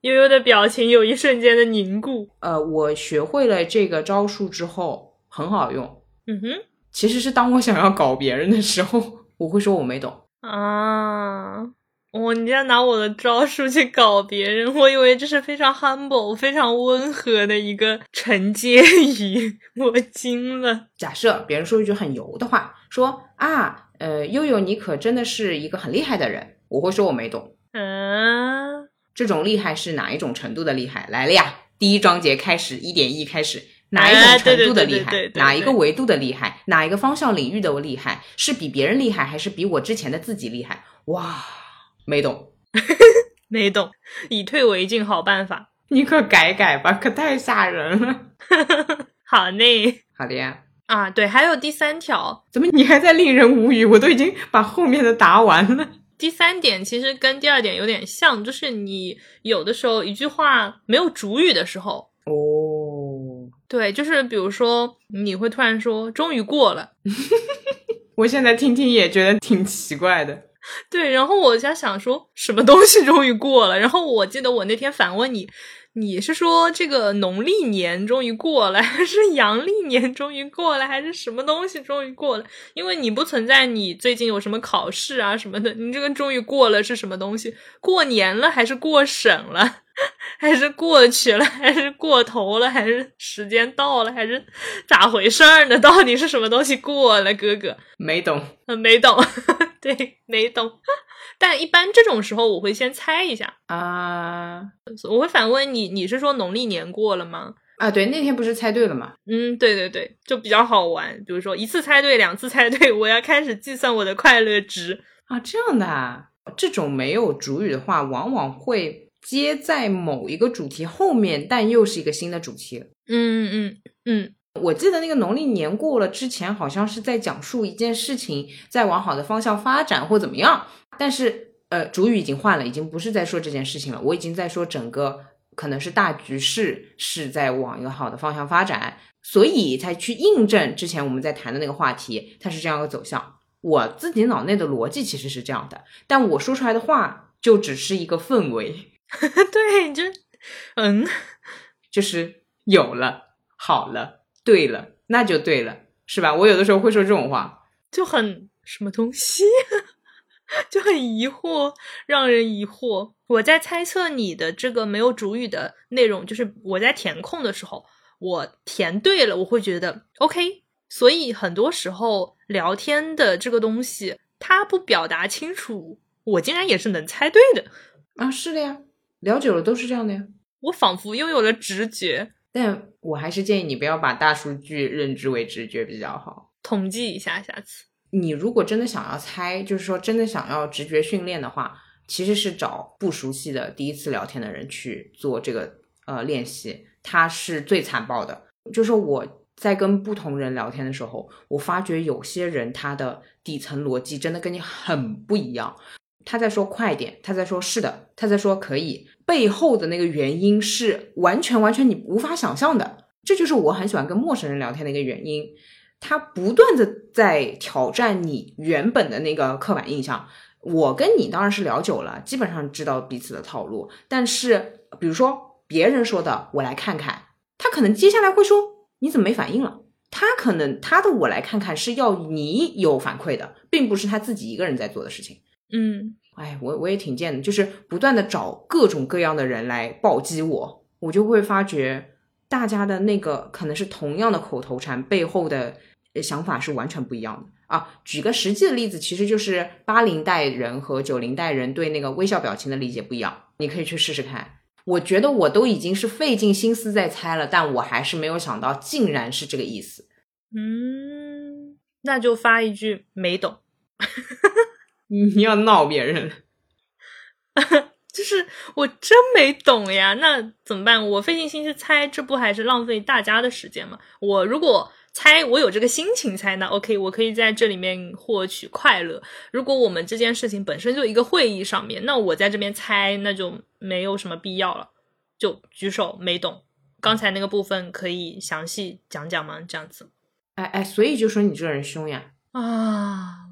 悠悠的表情有一瞬间的凝固。呃，我学会了这个招数之后，很好用。嗯哼。其实是当我想要搞别人的时候，我会说我没懂啊。哦，你竟然拿我的招数去搞别人，我以为这是非常 humble、非常温和的一个承接语，我惊了。假设别人说一句很油的话，说啊，呃，悠悠你可真的是一个很厉害的人，我会说我没懂。嗯，这种厉害是哪一种程度的厉害？来了呀，第一章节开始一点一开始，哪一种程度的厉害？哪一个维度的厉害？哪一个方向领域的厉害？是比别人厉害，还是比我之前的自己厉害？哇！没懂，没懂，以退为进，好办法。你可改改吧，可太吓人了。好嘞，好的呀。啊，对，还有第三条，怎么你还在令人无语？我都已经把后面的答完了。第三点其实跟第二点有点像，就是你有的时候一句话没有主语的时候，哦，对，就是比如说你会突然说“终于过了 ”，我现在听听也觉得挺奇怪的。对，然后我在想说什么东西终于过了。然后我记得我那天反问你，你是说这个农历年终于过了，还是阳历年终于过了，还是什么东西终于过了？因为你不存在你最近有什么考试啊什么的，你这个终于过了是什么东西？过年了还是过审了？还是过去了？还是过头了？还是时间到了？还是咋回事儿呢？到底是什么东西过了？哥哥没懂，没懂。对，没懂，但一般这种时候我会先猜一下啊，我会反问你，你是说农历年过了吗？啊，对，那天不是猜对了吗？嗯，对对对，就比较好玩。比如说一次猜对，两次猜对，我要开始计算我的快乐值啊，这样的啊，这种没有主语的话，往往会接在某一个主题后面，但又是一个新的主题。嗯嗯嗯。我记得那个农历年过了之前，好像是在讲述一件事情在往好的方向发展或怎么样，但是呃，主语已经换了，已经不是在说这件事情了。我已经在说整个可能是大局势是在往一个好的方向发展，所以才去印证之前我们在谈的那个话题，它是这样一个走向。我自己脑内的逻辑其实是这样的，但我说出来的话就只是一个氛围。对，就嗯，就是有了，好了。对了，那就对了，是吧？我有的时候会说这种话，就很什么东西，就很疑惑，让人疑惑。我在猜测你的这个没有主语的内容，就是我在填空的时候，我填对了，我会觉得 OK。所以很多时候聊天的这个东西，它不表达清楚，我竟然也是能猜对的啊！是的呀，聊久了都是这样的呀。我仿佛拥有了直觉。但我还是建议你不要把大数据认知为直觉比较好，统计一下下次。你如果真的想要猜，就是说真的想要直觉训练的话，其实是找不熟悉的第一次聊天的人去做这个呃练习，他是最残暴的。就是我在跟不同人聊天的时候，我发觉有些人他的底层逻辑真的跟你很不一样。他在说快点，他在说是的，他在说可以，背后的那个原因是完全完全你无法想象的。这就是我很喜欢跟陌生人聊天的一个原因，他不断的在挑战你原本的那个刻板印象。我跟你当然是聊久了，基本上知道彼此的套路。但是比如说别人说的，我来看看，他可能接下来会说你怎么没反应了？他可能他的我来看看是要你有反馈的，并不是他自己一个人在做的事情。嗯，哎，我我也挺贱的，就是不断的找各种各样的人来暴击我，我就会发觉大家的那个可能是同样的口头禅背后的想法是完全不一样的啊。举个实际的例子，其实就是八零代人和九零代人对那个微笑表情的理解不一样，你可以去试试看。我觉得我都已经是费尽心思在猜了，但我还是没有想到，竟然是这个意思。嗯，那就发一句没懂。你要闹别人，就是我真没懂呀，那怎么办？我费尽心思猜，这不还是浪费大家的时间吗？我如果猜，我有这个心情猜，那 OK，我可以在这里面获取快乐。如果我们这件事情本身就一个会议上面，那我在这边猜，那就没有什么必要了。就举手没懂，刚才那个部分可以详细讲讲吗？这样子，哎哎，所以就说你这个人凶呀啊。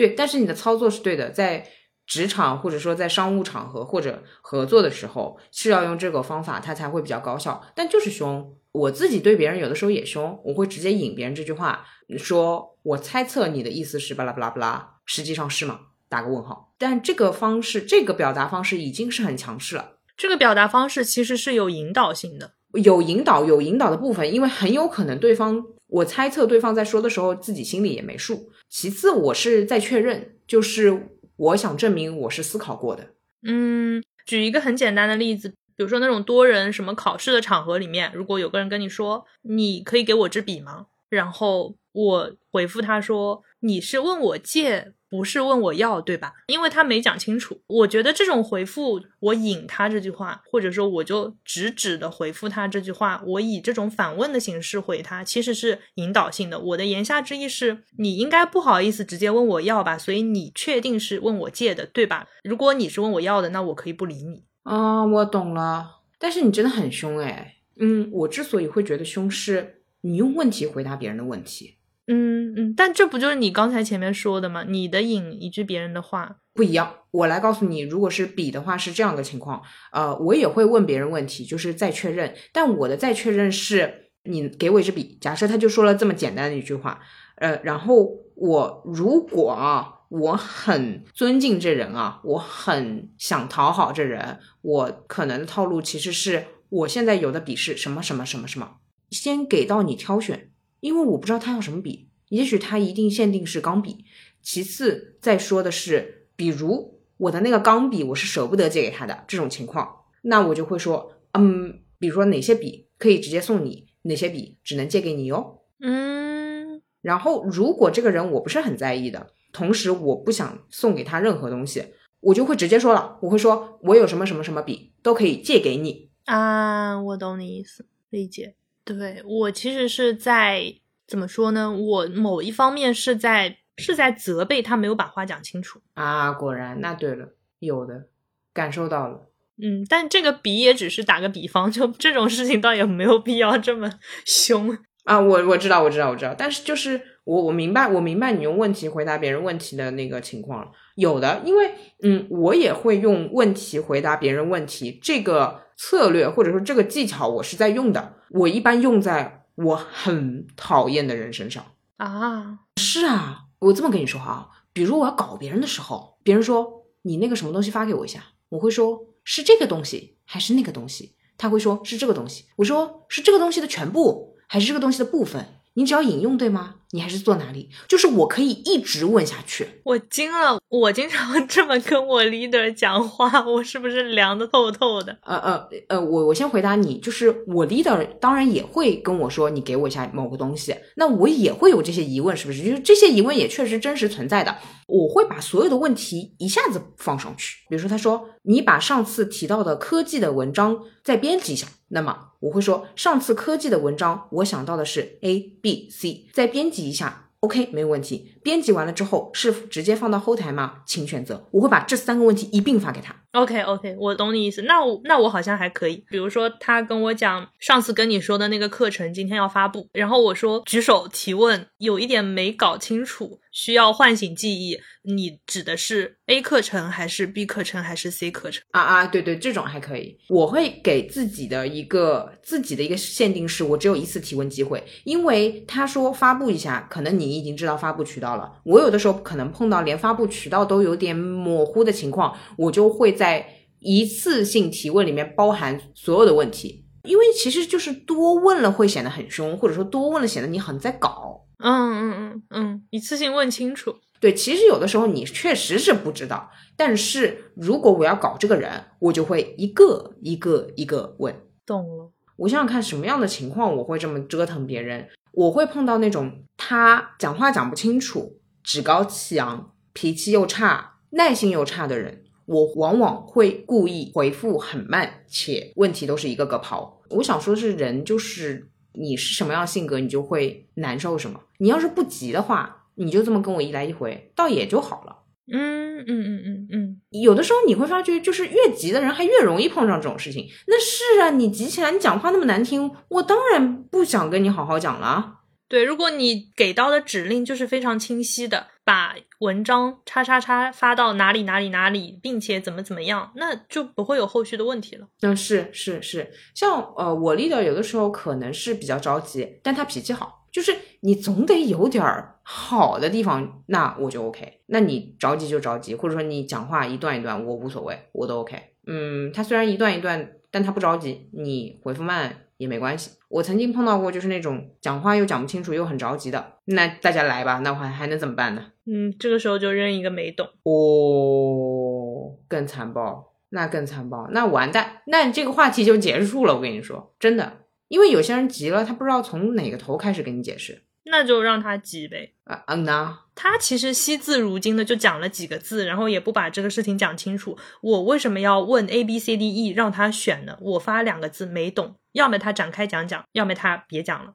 对，但是你的操作是对的，在职场或者说在商务场合或者合作的时候是要用这个方法，它才会比较高效。但就是凶，我自己对别人有的时候也凶，我会直接引别人这句话，说我猜测你的意思是巴拉巴拉巴拉，实际上是吗？打个问号。但这个方式，这个表达方式已经是很强势了。这个表达方式其实是有引导性的，有引导，有引导的部分，因为很有可能对方，我猜测对方在说的时候自己心里也没数。其次，我是在确认，就是我想证明我是思考过的。嗯，举一个很简单的例子，比如说那种多人什么考试的场合里面，如果有个人跟你说，你可以给我支笔吗？然后我回复他说，你是问我借。不是问我要，对吧？因为他没讲清楚。我觉得这种回复，我引他这句话，或者说我就直指的回复他这句话，我以这种反问的形式回他，其实是引导性的。我的言下之意是，你应该不好意思直接问我要吧？所以你确定是问我借的，对吧？如果你是问我要的，那我可以不理你。啊，我懂了。但是你真的很凶哎。嗯，我之所以会觉得凶，是你用问题回答别人的问题。嗯嗯，但这不就是你刚才前面说的吗？你的引一句别人的话不一样。我来告诉你，如果是笔的话是这样的情况，呃，我也会问别人问题，就是再确认。但我的再确认是你给我一支笔，假设他就说了这么简单的一句话，呃，然后我如果啊，我很尊敬这人啊，我很想讨好这人，我可能的套路其实是我现在有的笔是什么什么什么什么，先给到你挑选。因为我不知道他要什么笔，也许他一定限定是钢笔。其次再说的是，比如我的那个钢笔，我是舍不得借给他的这种情况，那我就会说，嗯，比如说哪些笔可以直接送你，哪些笔只能借给你哟。嗯，然后如果这个人我不是很在意的，同时我不想送给他任何东西，我就会直接说了，我会说我有什么什么什么笔都可以借给你啊。我懂你意思，理解。对我其实是在怎么说呢？我某一方面是在是在责备他没有把话讲清楚啊。果然，那对了，有的感受到了。嗯，但这个比也只是打个比方，就这种事情倒也没有必要这么 凶啊。我我知道，我知道，我知道。但是就是我我明白，我明白你用问题回答别人问题的那个情况有的，因为嗯，我也会用问题回答别人问题这个。策略或者说这个技巧，我是在用的。我一般用在我很讨厌的人身上啊。是啊，我这么跟你说啊，比如我要搞别人的时候，别人说你那个什么东西发给我一下，我会说是这个东西还是那个东西？他会说是这个东西，我说是这个东西的全部还是这个东西的部分？你只要引用对吗？你还是做哪里？就是我可以一直问下去。我惊了，我经常这么跟我 leader 讲话，我是不是凉的透透的？呃呃呃，我我先回答你，就是我 leader 当然也会跟我说，你给我一下某个东西，那我也会有这些疑问，是不是？就是这些疑问也确实真实存在的。我会把所有的问题一下子放上去，比如说他说你把上次提到的科技的文章再编辑一下，那么我会说上次科技的文章我想到的是 A B C，再编辑一下。OK，没有问题。编辑完了之后是直接放到后台吗？请选择。我会把这三个问题一并发给他。OK，OK，我懂你意思。那我那我好像还可以。比如说他跟我讲上次跟你说的那个课程今天要发布，然后我说举手提问，有一点没搞清楚。需要唤醒记忆，你指的是 A 课程还是 B 课程还是 C 课程啊啊？对对，这种还可以。我会给自己的一个自己的一个限定是，我只有一次提问机会，因为他说发布一下，可能你已经知道发布渠道了。我有的时候可能碰到连发布渠道都有点模糊的情况，我就会在一次性提问里面包含所有的问题，因为其实就是多问了会显得很凶，或者说多问了显得你很在搞。嗯嗯嗯嗯，一次性问清楚。对，其实有的时候你确实是不知道，但是如果我要搞这个人，我就会一个一个一个问。懂了。我想想看什么样的情况我会这么折腾别人。我会碰到那种他讲话讲不清楚、趾高气昂、脾气又差、耐心又差的人，我往往会故意回复很慢，且问题都是一个个抛。我想说的是，人就是。你是什么样性格，你就会难受什么。你要是不急的话，你就这么跟我一来一回，倒也就好了。嗯嗯嗯嗯嗯。有的时候你会发觉，就是越急的人还越容易碰上这种事情。那是啊，你急起来，你讲话那么难听，我当然不想跟你好好讲了。对，如果你给到的指令就是非常清晰的，把文章叉叉叉发到哪里哪里哪里，并且怎么怎么样，那就不会有后续的问题了。嗯，是是是，像呃，我 leader 有的时候可能是比较着急，但他脾气好，就是你总得有点儿好的地方，那我就 OK。那你着急就着急，或者说你讲话一段一段，我无所谓，我都 OK。嗯，他虽然一段一段，但他不着急，你回复慢也没关系。我曾经碰到过，就是那种讲话又讲不清楚又很着急的，那大家来吧，那还还能怎么办呢？嗯，这个时候就扔一个没懂。哦，更残暴，那更残暴，那完蛋，那这个话题就结束了。我跟你说，真的，因为有些人急了，他不知道从哪个头开始跟你解释。那就让他急呗。啊嗯呐，他其实惜字如金的就讲了几个字，然后也不把这个事情讲清楚。我为什么要问 A B C D E 让他选呢？我发两个字没懂，要么他展开讲讲，要么他别讲了。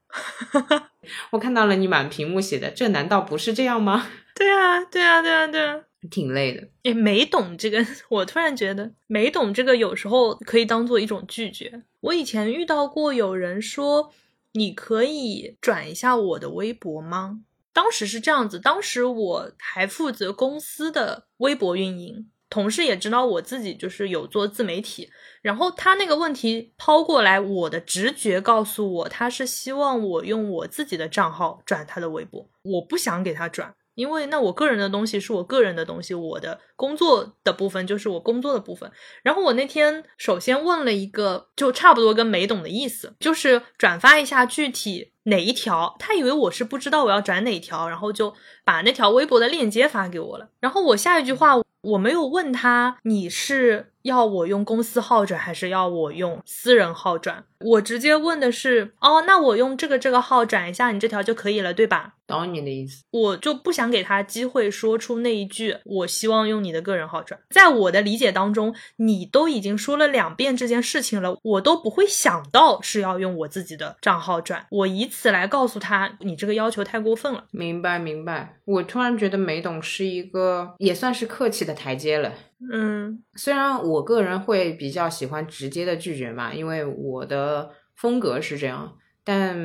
我看到了你满屏幕写的，这难道不是这样吗？对啊，对啊，对啊，对啊，挺累的。也，没懂这个，我突然觉得没懂这个有时候可以当做一种拒绝。我以前遇到过有人说。你可以转一下我的微博吗？当时是这样子，当时我还负责公司的微博运营，同事也知道我自己就是有做自媒体，然后他那个问题抛过来，我的直觉告诉我，他是希望我用我自己的账号转他的微博，我不想给他转。因为那我个人的东西是我个人的东西，我的工作的部分就是我工作的部分。然后我那天首先问了一个，就差不多跟没懂的意思，就是转发一下具体哪一条。他以为我是不知道我要转哪条，然后就把那条微博的链接发给我了。然后我下一句话我没有问他你是。要我用公司号转还是要我用私人号转？我直接问的是，哦，那我用这个这个号转一下你这条就可以了，对吧？懂你的意思，我就不想给他机会说出那一句，我希望用你的个人号转。在我的理解当中，你都已经说了两遍这件事情了，我都不会想到是要用我自己的账号转，我以此来告诉他，你这个要求太过分了。明白明白，我突然觉得梅董是一个也算是客气的台阶了。嗯，虽然我个人会比较喜欢直接的拒绝嘛，因为我的风格是这样，但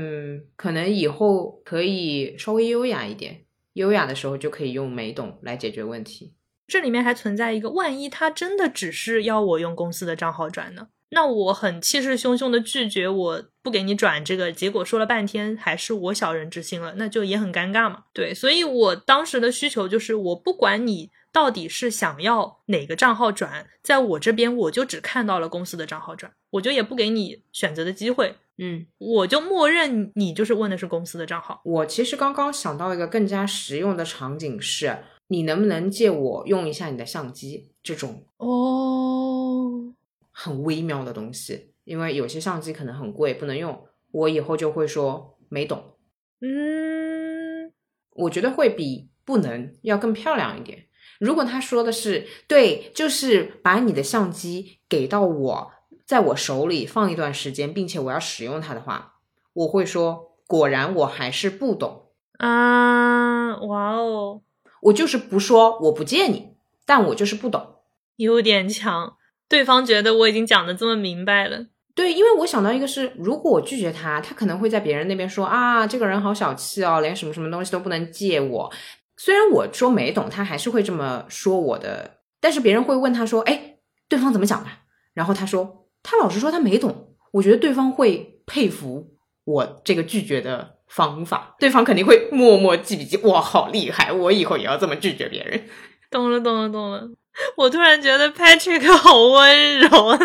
可能以后可以稍微优雅一点，优雅的时候就可以用美懂来解决问题。这里面还存在一个，万一他真的只是要我用公司的账号转呢？那我很气势汹汹的拒绝，我不给你转这个，结果说了半天还是我小人之心了，那就也很尴尬嘛。对，所以我当时的需求就是，我不管你。到底是想要哪个账号转？在我这边，我就只看到了公司的账号转，我就也不给你选择的机会。嗯，我就默认你就是问的是公司的账号。我其实刚刚想到一个更加实用的场景是，你能不能借我用一下你的相机？这种哦，很微妙的东西，因为有些相机可能很贵，不能用。我以后就会说没懂。嗯，我觉得会比不能要更漂亮一点。如果他说的是对，就是把你的相机给到我，在我手里放一段时间，并且我要使用它的话，我会说，果然我还是不懂啊！哇哦，我就是不说我不借你，但我就是不懂，有点强。对方觉得我已经讲的这么明白了，对，因为我想到一个是，如果我拒绝他，他可能会在别人那边说啊，这个人好小气哦，连什么什么东西都不能借我。虽然我说没懂，他还是会这么说我的。但是别人会问他说：“哎，对方怎么讲的？”然后他说：“他老实说他没懂。”我觉得对方会佩服我这个拒绝的方法，对方肯定会默默记笔记。哇，好厉害！我以后也要这么拒绝别人。懂了，懂了，懂了。我突然觉得 Patrick 好温柔。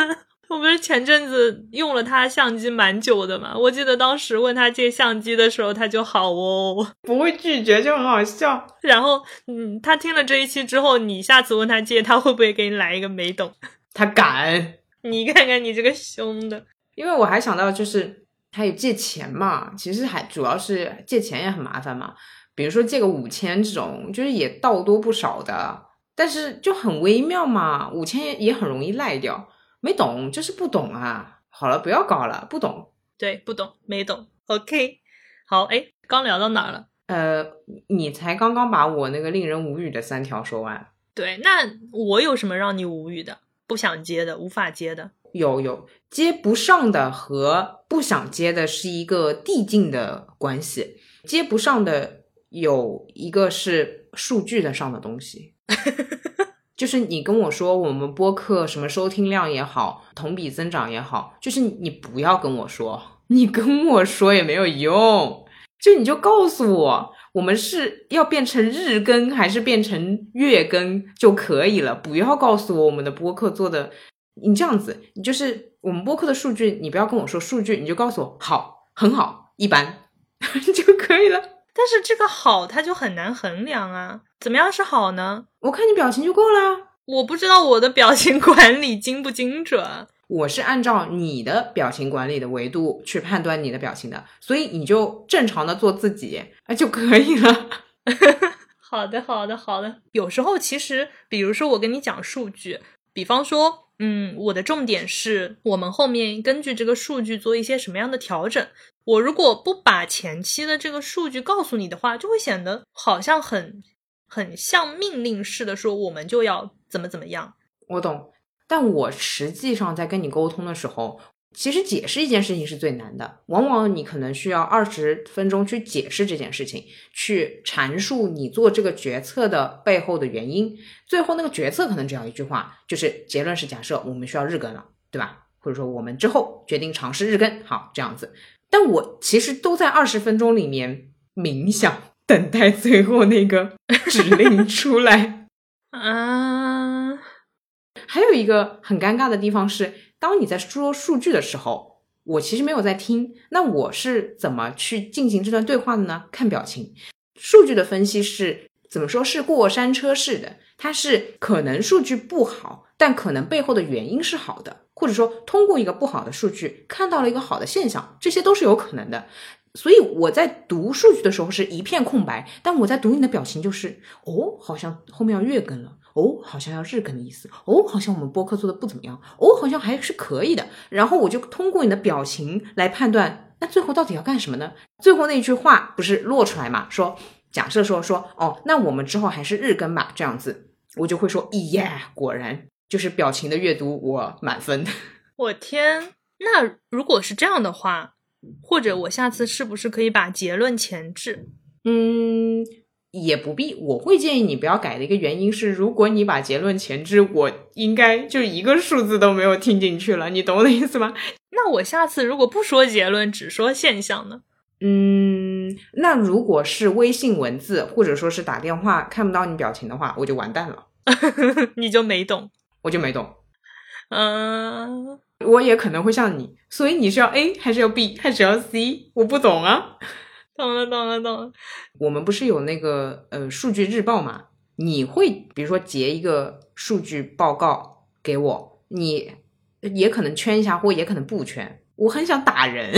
我不是前阵子用了他相机蛮久的嘛？我记得当时问他借相机的时候，他就好哦，不会拒绝就很好笑。然后，嗯，他听了这一期之后，你下次问他借，他会不会给你来一个没懂？他敢？你看看你这个凶的。因为我还想到，就是还有借钱嘛，其实还主要是借钱也很麻烦嘛。比如说借个五千这种，就是也倒多不少的，但是就很微妙嘛，五千也也很容易赖掉。没懂就是不懂啊！好了，不要搞了，不懂。对，不懂，没懂。OK，好，哎，刚聊到哪了？呃，你才刚刚把我那个令人无语的三条说完。对，那我有什么让你无语的？不想接的，无法接的？有有，接不上的和不想接的是一个递进的关系。接不上的有一个是数据的上的东西。就是你跟我说我们播客什么收听量也好，同比增长也好，就是你不要跟我说，你跟我说也没有用，就你就告诉我，我们是要变成日更还是变成月更就可以了，不要告诉我我们的播客做的。你这样子，你就是我们播客的数据，你不要跟我说数据，你就告诉我好、很好、一般 就可以了。但是这个好，它就很难衡量啊。怎么样是好呢？我看你表情就够了。我不知道我的表情管理精不精准。我是按照你的表情管理的维度去判断你的表情的，所以你就正常的做自己啊就可以了。好的，好的，好的。有时候其实，比如说我跟你讲数据，比方说，嗯，我的重点是我们后面根据这个数据做一些什么样的调整。我如果不把前期的这个数据告诉你的话，就会显得好像很很像命令式的说我们就要怎么怎么样。我懂。但我实际上在跟你沟通的时候，其实解释一件事情是最难的。往往你可能需要二十分钟去解释这件事情，去阐述你做这个决策的背后的原因。最后那个决策可能只要一句话，就是结论是假设我们需要日更了，对吧？或者说我们之后决定尝试日更，好这样子。但我其实都在二十分钟里面冥想，等待最后那个 指令出来啊。还有一个很尴尬的地方是，当你在说数据的时候，我其实没有在听。那我是怎么去进行这段对话的呢？看表情。数据的分析是怎么说？是过山车式的，它是可能数据不好，但可能背后的原因是好的，或者说通过一个不好的数据看到了一个好的现象，这些都是有可能的。所以我在读数据的时候是一片空白，但我在读你的表情就是哦，好像后面要月更了。哦，好像要日更的意思。哦，好像我们播客做的不怎么样。哦，好像还是可以的。然后我就通过你的表情来判断，那最后到底要干什么呢？最后那句话不是落出来嘛？说假设说说哦，那我们之后还是日更吧，这样子我就会说，耶，果然就是表情的阅读我满分。我天，那如果是这样的话，或者我下次是不是可以把结论前置？嗯。也不必，我会建议你不要改的一个原因是，如果你把结论前置，我应该就一个数字都没有听进去了，你懂我的意思吗？那我下次如果不说结论，只说现象呢？嗯，那如果是微信文字或者说是打电话看不到你表情的话，我就完蛋了，你就没懂，我就没懂。嗯，我也可能会像你，所以你是要 A 还是要 B 还是要 C？我不懂啊。懂了，懂了，懂了。我们不是有那个呃数据日报嘛？你会比如说截一个数据报告给我，你也可能圈一下，或也可能不圈。我很想打人，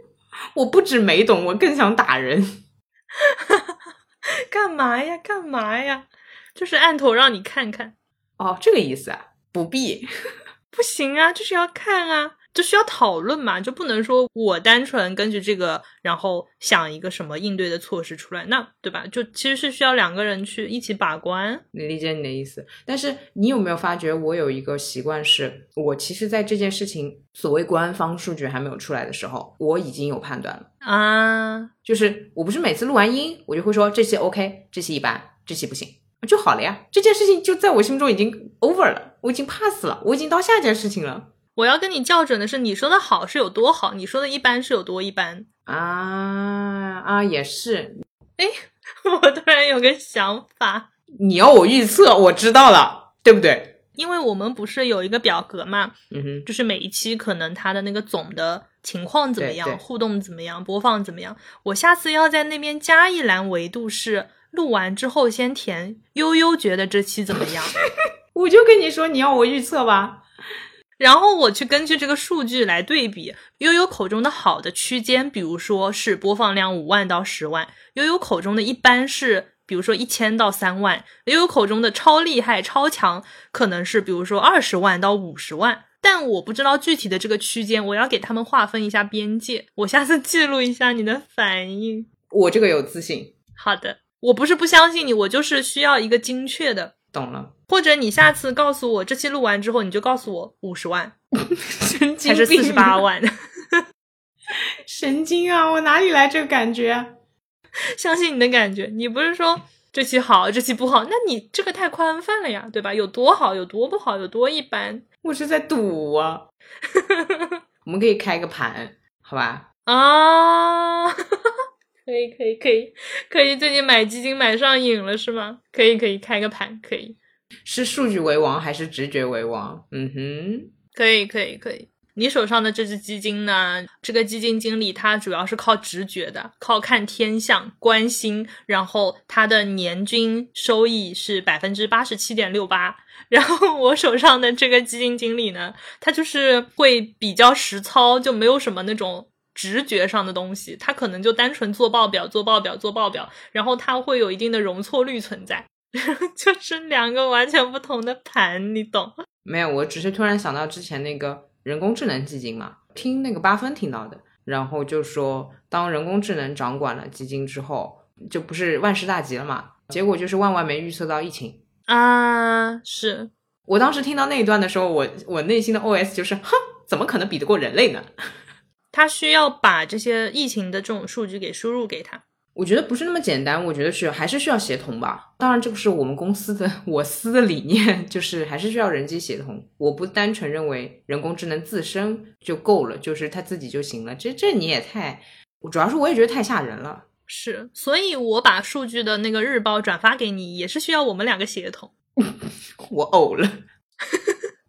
我不止没懂，我更想打人。干嘛呀？干嘛呀？就是按头让你看看。哦，这个意思啊？不必，不行啊，就是要看啊。就需要讨论嘛，就不能说我单纯根据这个，然后想一个什么应对的措施出来，那对吧？就其实是需要两个人去一起把关。你理解你的意思，但是你有没有发觉，我有一个习惯，是我其实在这件事情所谓官方数据还没有出来的时候，我已经有判断了啊。就是我不是每次录完音，我就会说这期 OK，这期一般，这期不行，就好了呀。这件事情就在我心中已经 over 了，我已经 pass 了，我已经到下件事情了。我要跟你校准的是，你说的好是有多好，你说的一般是有多一般啊啊，也是。哎，我突然有个想法，你要我预测，我知道了，对不对？因为我们不是有一个表格嘛，嗯哼，就是每一期可能它的那个总的情况怎么样，互动怎么样，播放怎么样。我下次要在那边加一栏维度，是录完之后先填悠悠觉得这期怎么样。我就跟你说，你要我预测吧。然后我去根据这个数据来对比悠悠口中的好的区间，比如说是播放量五万到十万；悠悠口中的一般是，比如说一千到三万；悠悠口中的超厉害、超强，可能是比如说二十万到五十万。但我不知道具体的这个区间，我要给他们划分一下边界。我下次记录一下你的反应。我这个有自信。好的，我不是不相信你，我就是需要一个精确的。懂了。或者你下次告诉我，这期录完之后，你就告诉我五十万，还是四十八万？神经啊！我哪里来这个感觉？相信你的感觉。你不是说这期好，这期不好？那你这个太宽泛了呀，对吧？有多好，有多不好，有多一般？我是在赌啊。我们可以开个盘，好吧？啊，可以可以可以可以，最近买基金买上瘾了是吗？可以可以开个盘，可以是数据为王还是直觉为王？嗯哼，可以可以可以。你手上的这只基金呢？这个基金经理他主要是靠直觉的，靠看天象、关心，然后他的年均收益是百分之八十七点六八。然后我手上的这个基金经理呢，他就是会比较实操，就没有什么那种直觉上的东西，它可能就单纯做报表、做报表、做报表，然后它会有一定的容错率存在，就是两个完全不同的盘，你懂？没有，我只是突然想到之前那个。人工智能基金嘛，听那个八分听到的，然后就说，当人工智能掌管了基金之后，就不是万事大吉了嘛？结果就是万万没预测到疫情啊！是我当时听到那一段的时候，我我内心的 OS 就是，哼，怎么可能比得过人类呢？他需要把这些疫情的这种数据给输入给他。我觉得不是那么简单，我觉得是还是需要协同吧。当然，这个是我们公司的 我司的理念，就是还是需要人机协同。我不单纯认为人工智能自身就够了，就是它自己就行了。这这你也太，主要是我也觉得太吓人了。是，所以我把数据的那个日报转发给你，也是需要我们两个协同。我呕了，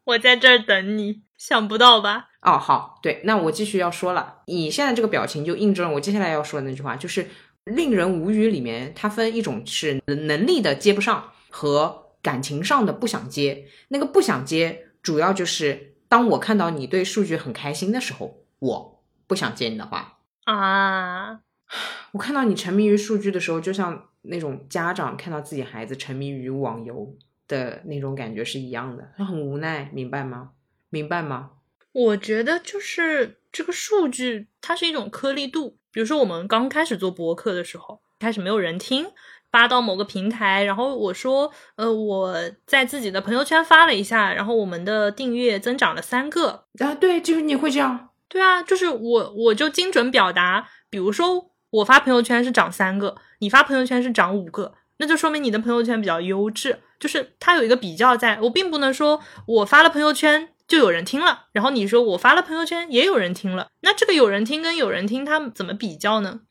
我在这儿等你，想不到吧？哦，好，对，那我继续要说了。你现在这个表情就印证了我接下来要说的那句话，就是。令人无语里面，它分一种是能力的接不上和感情上的不想接。那个不想接，主要就是当我看到你对数据很开心的时候，我不想接你的话啊。我看到你沉迷于数据的时候，就像那种家长看到自己孩子沉迷于网游的那种感觉是一样的，他很无奈，明白吗？明白吗？我觉得就是这个数据，它是一种颗粒度。比如说，我们刚开始做博客的时候，开始没有人听，发到某个平台，然后我说，呃，我在自己的朋友圈发了一下，然后我们的订阅增长了三个。啊，对，就是你会这样。对啊，就是我，我就精准表达。比如说，我发朋友圈是涨三个，你发朋友圈是涨五个，那就说明你的朋友圈比较优质，就是它有一个比较，在我并不能说我发了朋友圈。就有人听了，然后你说我发了朋友圈也有人听了，那这个有人听跟有人听，他怎么比较呢？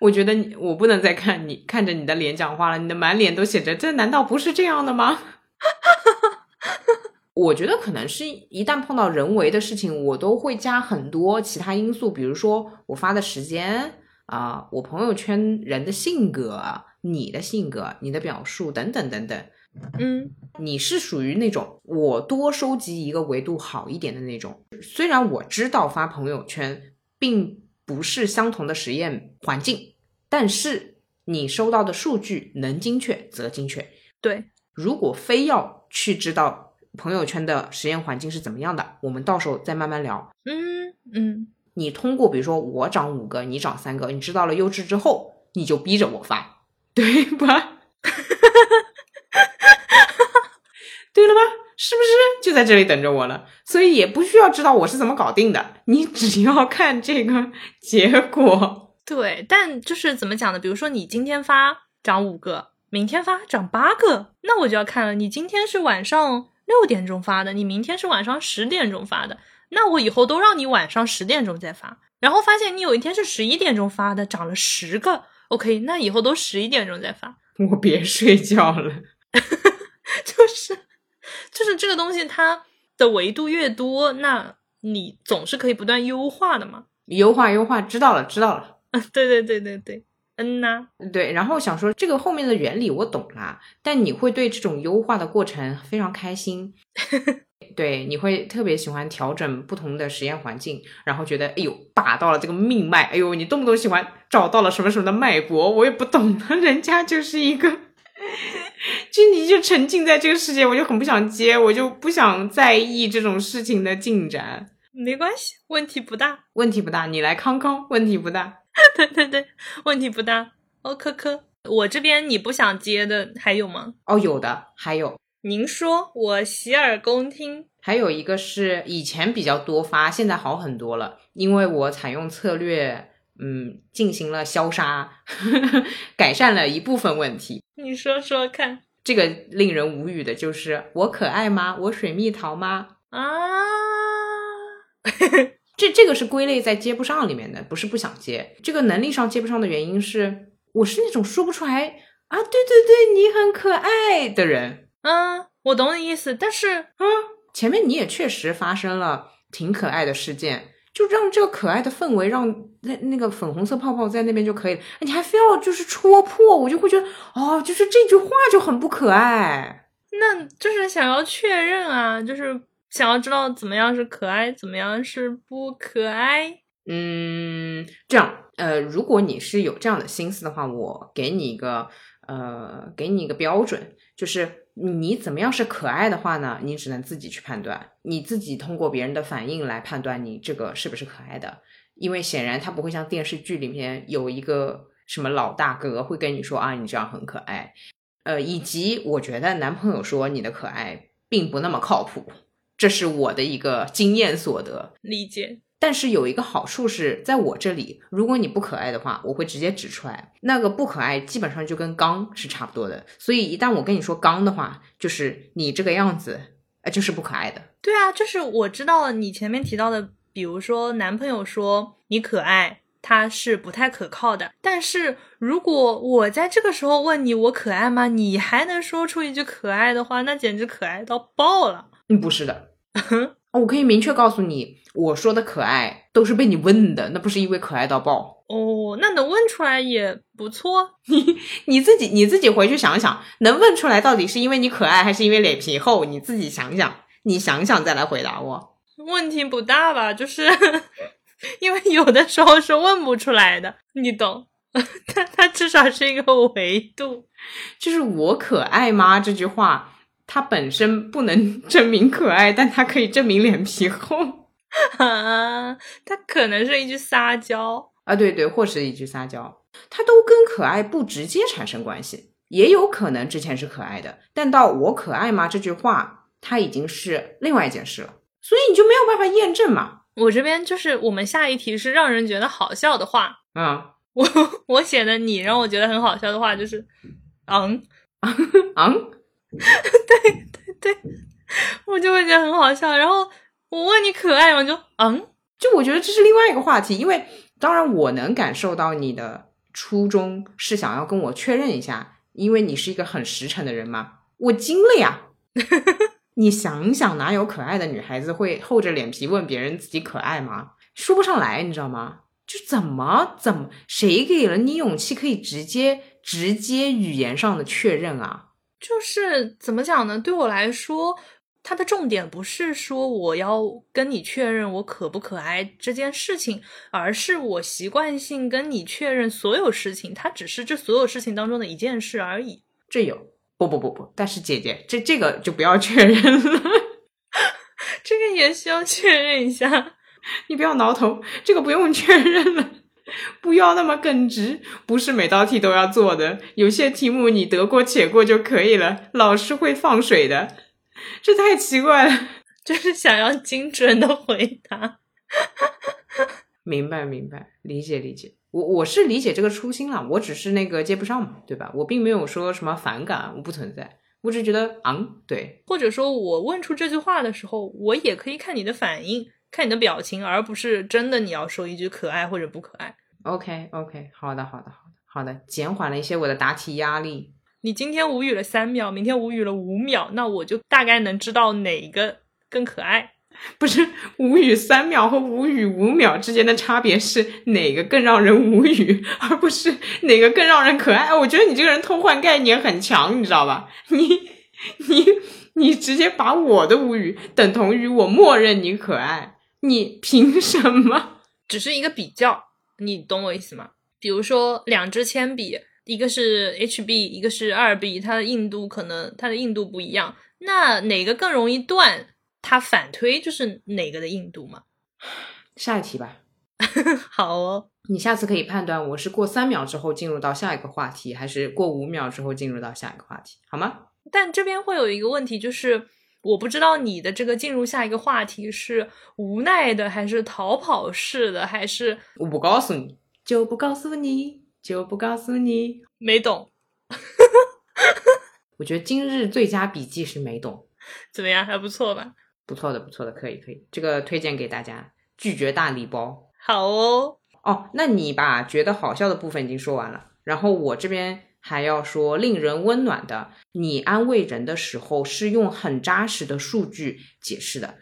我觉得你我不能再看你看着你的脸讲话了，你的满脸都写着，这难道不是这样的吗？我觉得可能是一旦碰到人为的事情，我都会加很多其他因素，比如说我发的时间啊，我朋友圈人的性格，你的性格，你的表述等等等等。嗯，你是属于那种我多收集一个维度好一点的那种。虽然我知道发朋友圈并不是相同的实验环境，但是你收到的数据能精确则精确。对，如果非要去知道朋友圈的实验环境是怎么样的，我们到时候再慢慢聊。嗯嗯，你通过比如说我涨五个，你涨三个，你知道了优质之后，你就逼着我发，对吧？对了吧？是不是就在这里等着我了？所以也不需要知道我是怎么搞定的，你只要看这个结果。对，但就是怎么讲呢？比如说你今天发涨五个，明天发涨八个，那我就要看了。你今天是晚上六点钟发的，你明天是晚上十点钟发的，那我以后都让你晚上十点钟再发。然后发现你有一天是十一点钟发的，涨了十个，OK，那以后都十一点钟再发。我别睡觉了，就是。就是这个东西，它的维度越多，那你总是可以不断优化的嘛。优化优化，知道了知道了。对对对对对，嗯呐，对。然后想说这个后面的原理我懂了，但你会对这种优化的过程非常开心。对，你会特别喜欢调整不同的实验环境，然后觉得哎呦打到了这个命脉，哎呦你动不动喜欢找到了什么什么的脉搏，我也不懂，人家就是一个。就你就沉浸在这个世界，我就很不想接，我就不想在意这种事情的进展。没关系，问题不大，问题不大，你来康康，问题不大。对对对，问题不大。哦，科科，我这边你不想接的还有吗？哦，有的，还有。您说，我洗耳恭听。还有一个是以前比较多发，现在好很多了，因为我采用策略。嗯，进行了消杀，改善了一部分问题。你说说看，这个令人无语的就是我可爱吗？我水蜜桃吗？啊，这这个是归类在接不上里面的，不是不想接。这个能力上接不上的原因是，我是那种说不出来啊，对对对，你很可爱的人。嗯，我懂你意思，但是啊，前面你也确实发生了挺可爱的事件，就让这个可爱的氛围，让那那个粉红色泡泡在那边就可以了。你还非要就是戳破，我就会觉得哦，就是这句话就很不可爱。那就是想要确认啊，就是想要知道怎么样是可爱，怎么样是不可爱。嗯，这样，呃，如果你是有这样的心思的话，我给你一个，呃，给你一个标准，就是你怎么样是可爱的话呢？你只能自己去判断，你自己通过别人的反应来判断你这个是不是可爱的，因为显然他不会像电视剧里面有一个什么老大哥会跟你说啊，你这样很可爱，呃，以及我觉得男朋友说你的可爱并不那么靠谱，这是我的一个经验所得，理解。但是有一个好处是在我这里，如果你不可爱的话，我会直接指出来。那个不可爱基本上就跟刚是差不多的，所以一旦我跟你说刚的话，就是你这个样子，呃，就是不可爱的。对啊，就是我知道你前面提到的，比如说男朋友说你可爱，他是不太可靠的。但是如果我在这个时候问你我可爱吗？你还能说出一句可爱的话，那简直可爱到爆了。嗯，不是的，我可以明确告诉你。我说的可爱都是被你问的，那不是因为可爱到爆哦。那能问出来也不错。你你自己你自己回去想想，能问出来到底是因为你可爱还是因为脸皮厚？你自己想想，你想想再来回答我。问题不大吧？就是 因为有的时候是问不出来的，你懂？它它至少是一个维度。就是我可爱吗？这句话它本身不能 证明可爱，但它可以证明脸皮厚。啊，它可能是一句撒娇啊，对对，或是一句撒娇，它都跟可爱不直接产生关系，也有可能之前是可爱的，但到我可爱吗？这句话，它已经是另外一件事了，所以你就没有办法验证嘛。我这边就是我们下一题是让人觉得好笑的话，嗯，我 我写的你让我觉得很好笑的话就是，嗯。嗯，对对对，我就会觉得很好笑，然后。我问你可爱吗？就嗯，就我觉得这是另外一个话题，因为当然我能感受到你的初衷是想要跟我确认一下，因为你是一个很实诚的人嘛。我惊了呀！你想想，哪有可爱的女孩子会厚着脸皮问别人自己可爱吗？说不上来，你知道吗？就怎么怎么，谁给了你勇气可以直接直接语言上的确认啊？就是怎么讲呢？对我来说。它的重点不是说我要跟你确认我可不可爱这件事情，而是我习惯性跟你确认所有事情，它只是这所有事情当中的一件事而已。这有不不不不，但是姐姐，这这个就不要确认了，这个也需要确认一下。你不要挠头，这个不用确认了，不要那么耿直，不是每道题都要做的，有些题目你得过且过就可以了，老师会放水的。这太奇怪了，就是想要精准的回答。明白，明白，理解，理解。我我是理解这个初心了，我只是那个接不上嘛，对吧？我并没有说什么反感，我不存在，我只是觉得，嗯，对。或者说我问出这句话的时候，我也可以看你的反应，看你的表情，而不是真的你要说一句可爱或者不可爱。OK，OK，好的，好的，好的，好的，减缓了一些我的答题压力。你今天无语了三秒，明天无语了五秒，那我就大概能知道哪个更可爱。不是无语三秒和无语五秒之间的差别是哪个更让人无语，而不是哪个更让人可爱。我觉得你这个人偷换概念很强，你知道吧？你你你直接把我的无语等同于我默认你可爱，你凭什么？只是一个比较，你懂我意思吗？比如说两支铅笔。一个是 HB，一个是二 B，它的硬度可能它的硬度不一样，那哪个更容易断？它反推就是哪个的硬度嘛？下一题吧。好哦，你下次可以判断我是过三秒之后进入到下一个话题，还是过五秒之后进入到下一个话题，好吗？但这边会有一个问题，就是我不知道你的这个进入下一个话题是无奈的，还是逃跑式的，还是我不告诉你就不告诉你。就不告诉你，没懂。我觉得今日最佳笔记是没懂，怎么样？还不错吧？不错的，不错的，可以，可以。这个推荐给大家，拒绝大礼包。好哦，哦，那你把觉得好笑的部分已经说完了，然后我这边还要说令人温暖的。你安慰人的时候是用很扎实的数据解释的。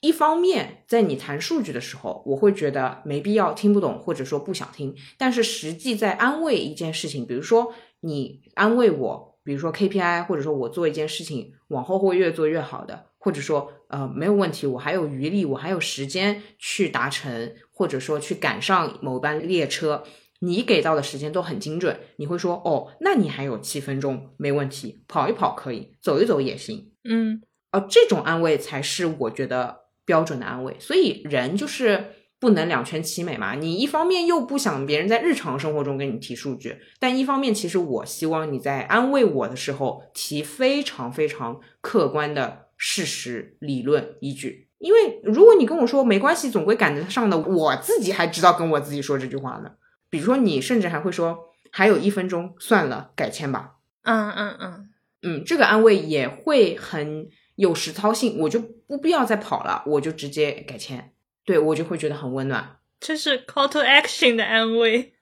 一方面，在你谈数据的时候，我会觉得没必要听不懂，或者说不想听。但是实际在安慰一件事情，比如说你安慰我，比如说 KPI，或者说我做一件事情往后会越做越好的，或者说呃没有问题，我还有余力，我还有时间去达成，或者说去赶上某班列车，你给到的时间都很精准，你会说哦，那你还有七分钟，没问题，跑一跑可以，走一走也行。嗯哦，这种安慰才是我觉得标准的安慰。所以人就是不能两全其美嘛。你一方面又不想别人在日常生活中给你提数据，但一方面其实我希望你在安慰我的时候提非常非常客观的事实、理论依据。因为如果你跟我说没关系，总归赶得上的，我自己还知道跟我自己说这句话呢。比如说你甚至还会说还有一分钟，算了，改签吧。嗯嗯嗯，嗯，这个安慰也会很有实操性，我就不必要再跑了，我就直接改签，对我就会觉得很温暖。这是 call to action 的安慰。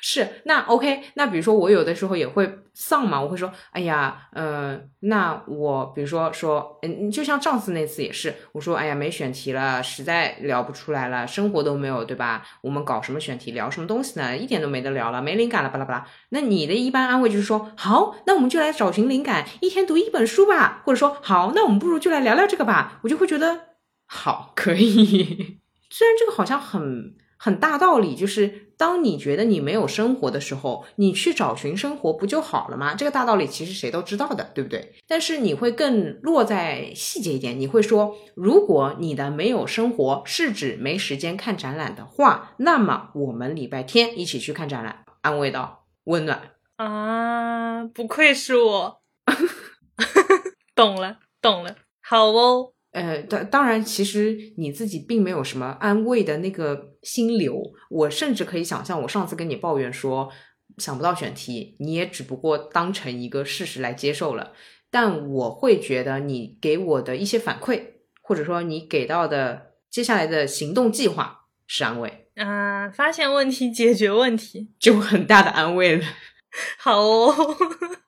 是，那 OK，那比如说我有的时候也会丧嘛，我会说，哎呀，呃，那我比如说说，嗯，就像上次那次也是，我说，哎呀，没选题了，实在聊不出来了，生活都没有，对吧？我们搞什么选题，聊什么东西呢？一点都没得聊了，没灵感了，巴拉巴拉。那你的一般安慰就是说，好，那我们就来找寻灵感，一天读一本书吧，或者说，好，那我们不如就来聊聊这个吧，我就会觉得好，可以。虽然这个好像很很大道理，就是当你觉得你没有生活的时候，你去找寻生活不就好了吗？这个大道理其实谁都知道的，对不对？但是你会更落在细节一点，你会说，如果你的没有生活是指没时间看展览的话，那么我们礼拜天一起去看展览，安慰到温暖。啊，不愧是我，懂了懂了，好哦。呃，当当然，其实你自己并没有什么安慰的那个心流。我甚至可以想象，我上次跟你抱怨说想不到选题，你也只不过当成一个事实来接受了。但我会觉得你给我的一些反馈，或者说你给到的接下来的行动计划是安慰，啊，发现问题，解决问题，就很大的安慰了。好哦。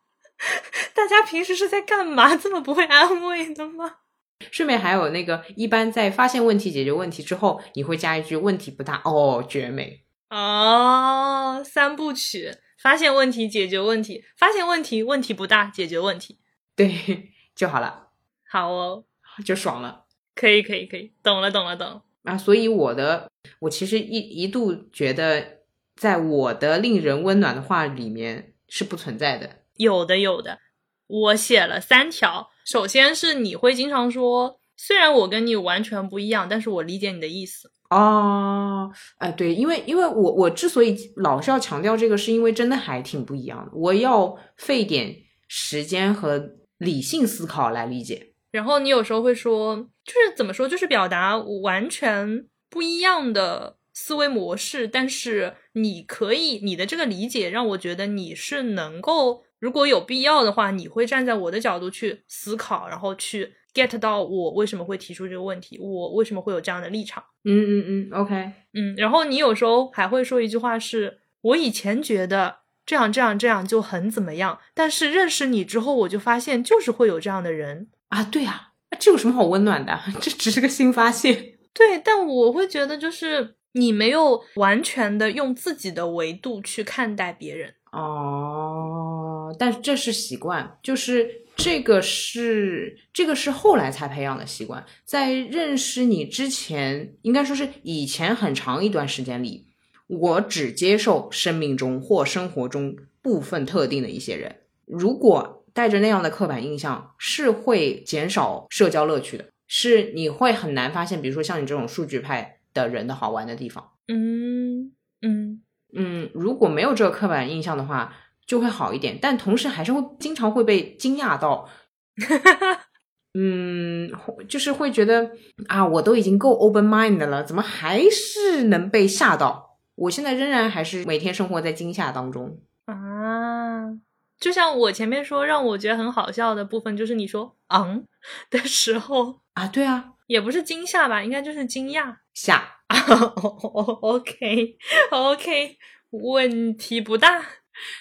大家平时是在干嘛？这么不会安慰的吗？顺便还有那个，一般在发现问题、解决问题之后，你会加一句“问题不大”，哦，绝美。哦，三部曲：发现问题，解决问题；发现问题，问题不大，解决问题。对，就好了，好哦，就爽了可以，可以，可以，懂了，懂了，懂了。啊！所以我的，我其实一一度觉得，在我的令人温暖的话里面是不存在的。有的，有的。我写了三条。首先是你会经常说，虽然我跟你完全不一样，但是我理解你的意思。哦，哎，对，因为因为我我之所以老是要强调这个，是因为真的还挺不一样的，我要费点时间和理性思考来理解。然后你有时候会说，就是怎么说，就是表达完全不一样的思维模式，但是你可以，你的这个理解让我觉得你是能够，如果有必要的话，你会站在我的角度去思考，然后去 get 到我为什么会提出这个问题，我为什么会有这样的立场。嗯嗯嗯，OK，嗯，然后你有时候还会说一句话是，我以前觉得这样这样这样就很怎么样，但是认识你之后，我就发现就是会有这样的人。啊，对呀、啊，这有什么好温暖的？这只是个新发现。对，但我会觉得就是你没有完全的用自己的维度去看待别人。哦，但是这是习惯，就是这个是这个是后来才培养的习惯，在认识你之前，应该说是以前很长一段时间里，我只接受生命中或生活中部分特定的一些人。如果带着那样的刻板印象，是会减少社交乐趣的，是你会很难发现，比如说像你这种数据派的人的好玩的地方。嗯嗯，嗯，如果没有这个刻板印象的话，就会好一点。但同时还是会经常会被惊讶到，嗯，就是会觉得啊，我都已经够 open mind 了，怎么还是能被吓到？我现在仍然还是每天生活在惊吓当中。啊，就像我前面说让我觉得很好笑的部分，就是你说“昂”的时候，啊，对啊，也不是惊吓吧，应该就是惊讶。吓，OK OK，问题不大。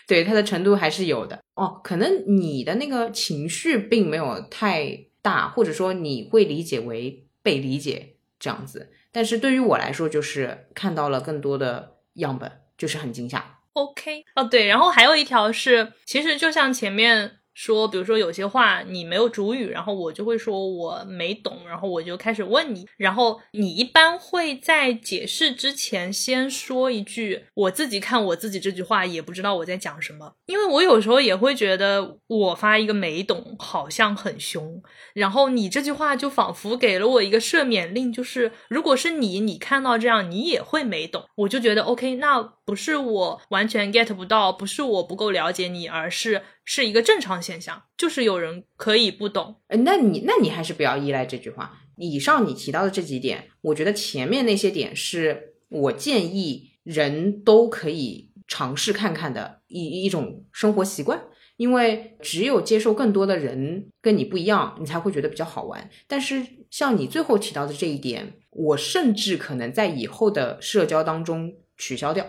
对他的程度还是有的哦。可能你的那个情绪并没有太大，或者说你会理解为被理解这样子。但是对于我来说，就是看到了更多的样本，就是很惊吓。OK，哦对，然后还有一条是，其实就像前面。说，比如说有些话你没有主语，然后我就会说我没懂，然后我就开始问你，然后你一般会在解释之前先说一句，我自己看我自己这句话也不知道我在讲什么，因为我有时候也会觉得我发一个没懂好像很凶，然后你这句话就仿佛给了我一个赦免令，就是如果是你，你看到这样你也会没懂，我就觉得 OK，那不是我完全 get 不到，不是我不够了解你，而是。是一个正常现象，就是有人可以不懂。呃，那你那你还是不要依赖这句话。以上你提到的这几点，我觉得前面那些点是我建议人都可以尝试看看的一一种生活习惯，因为只有接受更多的人跟你不一样，你才会觉得比较好玩。但是像你最后提到的这一点，我甚至可能在以后的社交当中取消掉，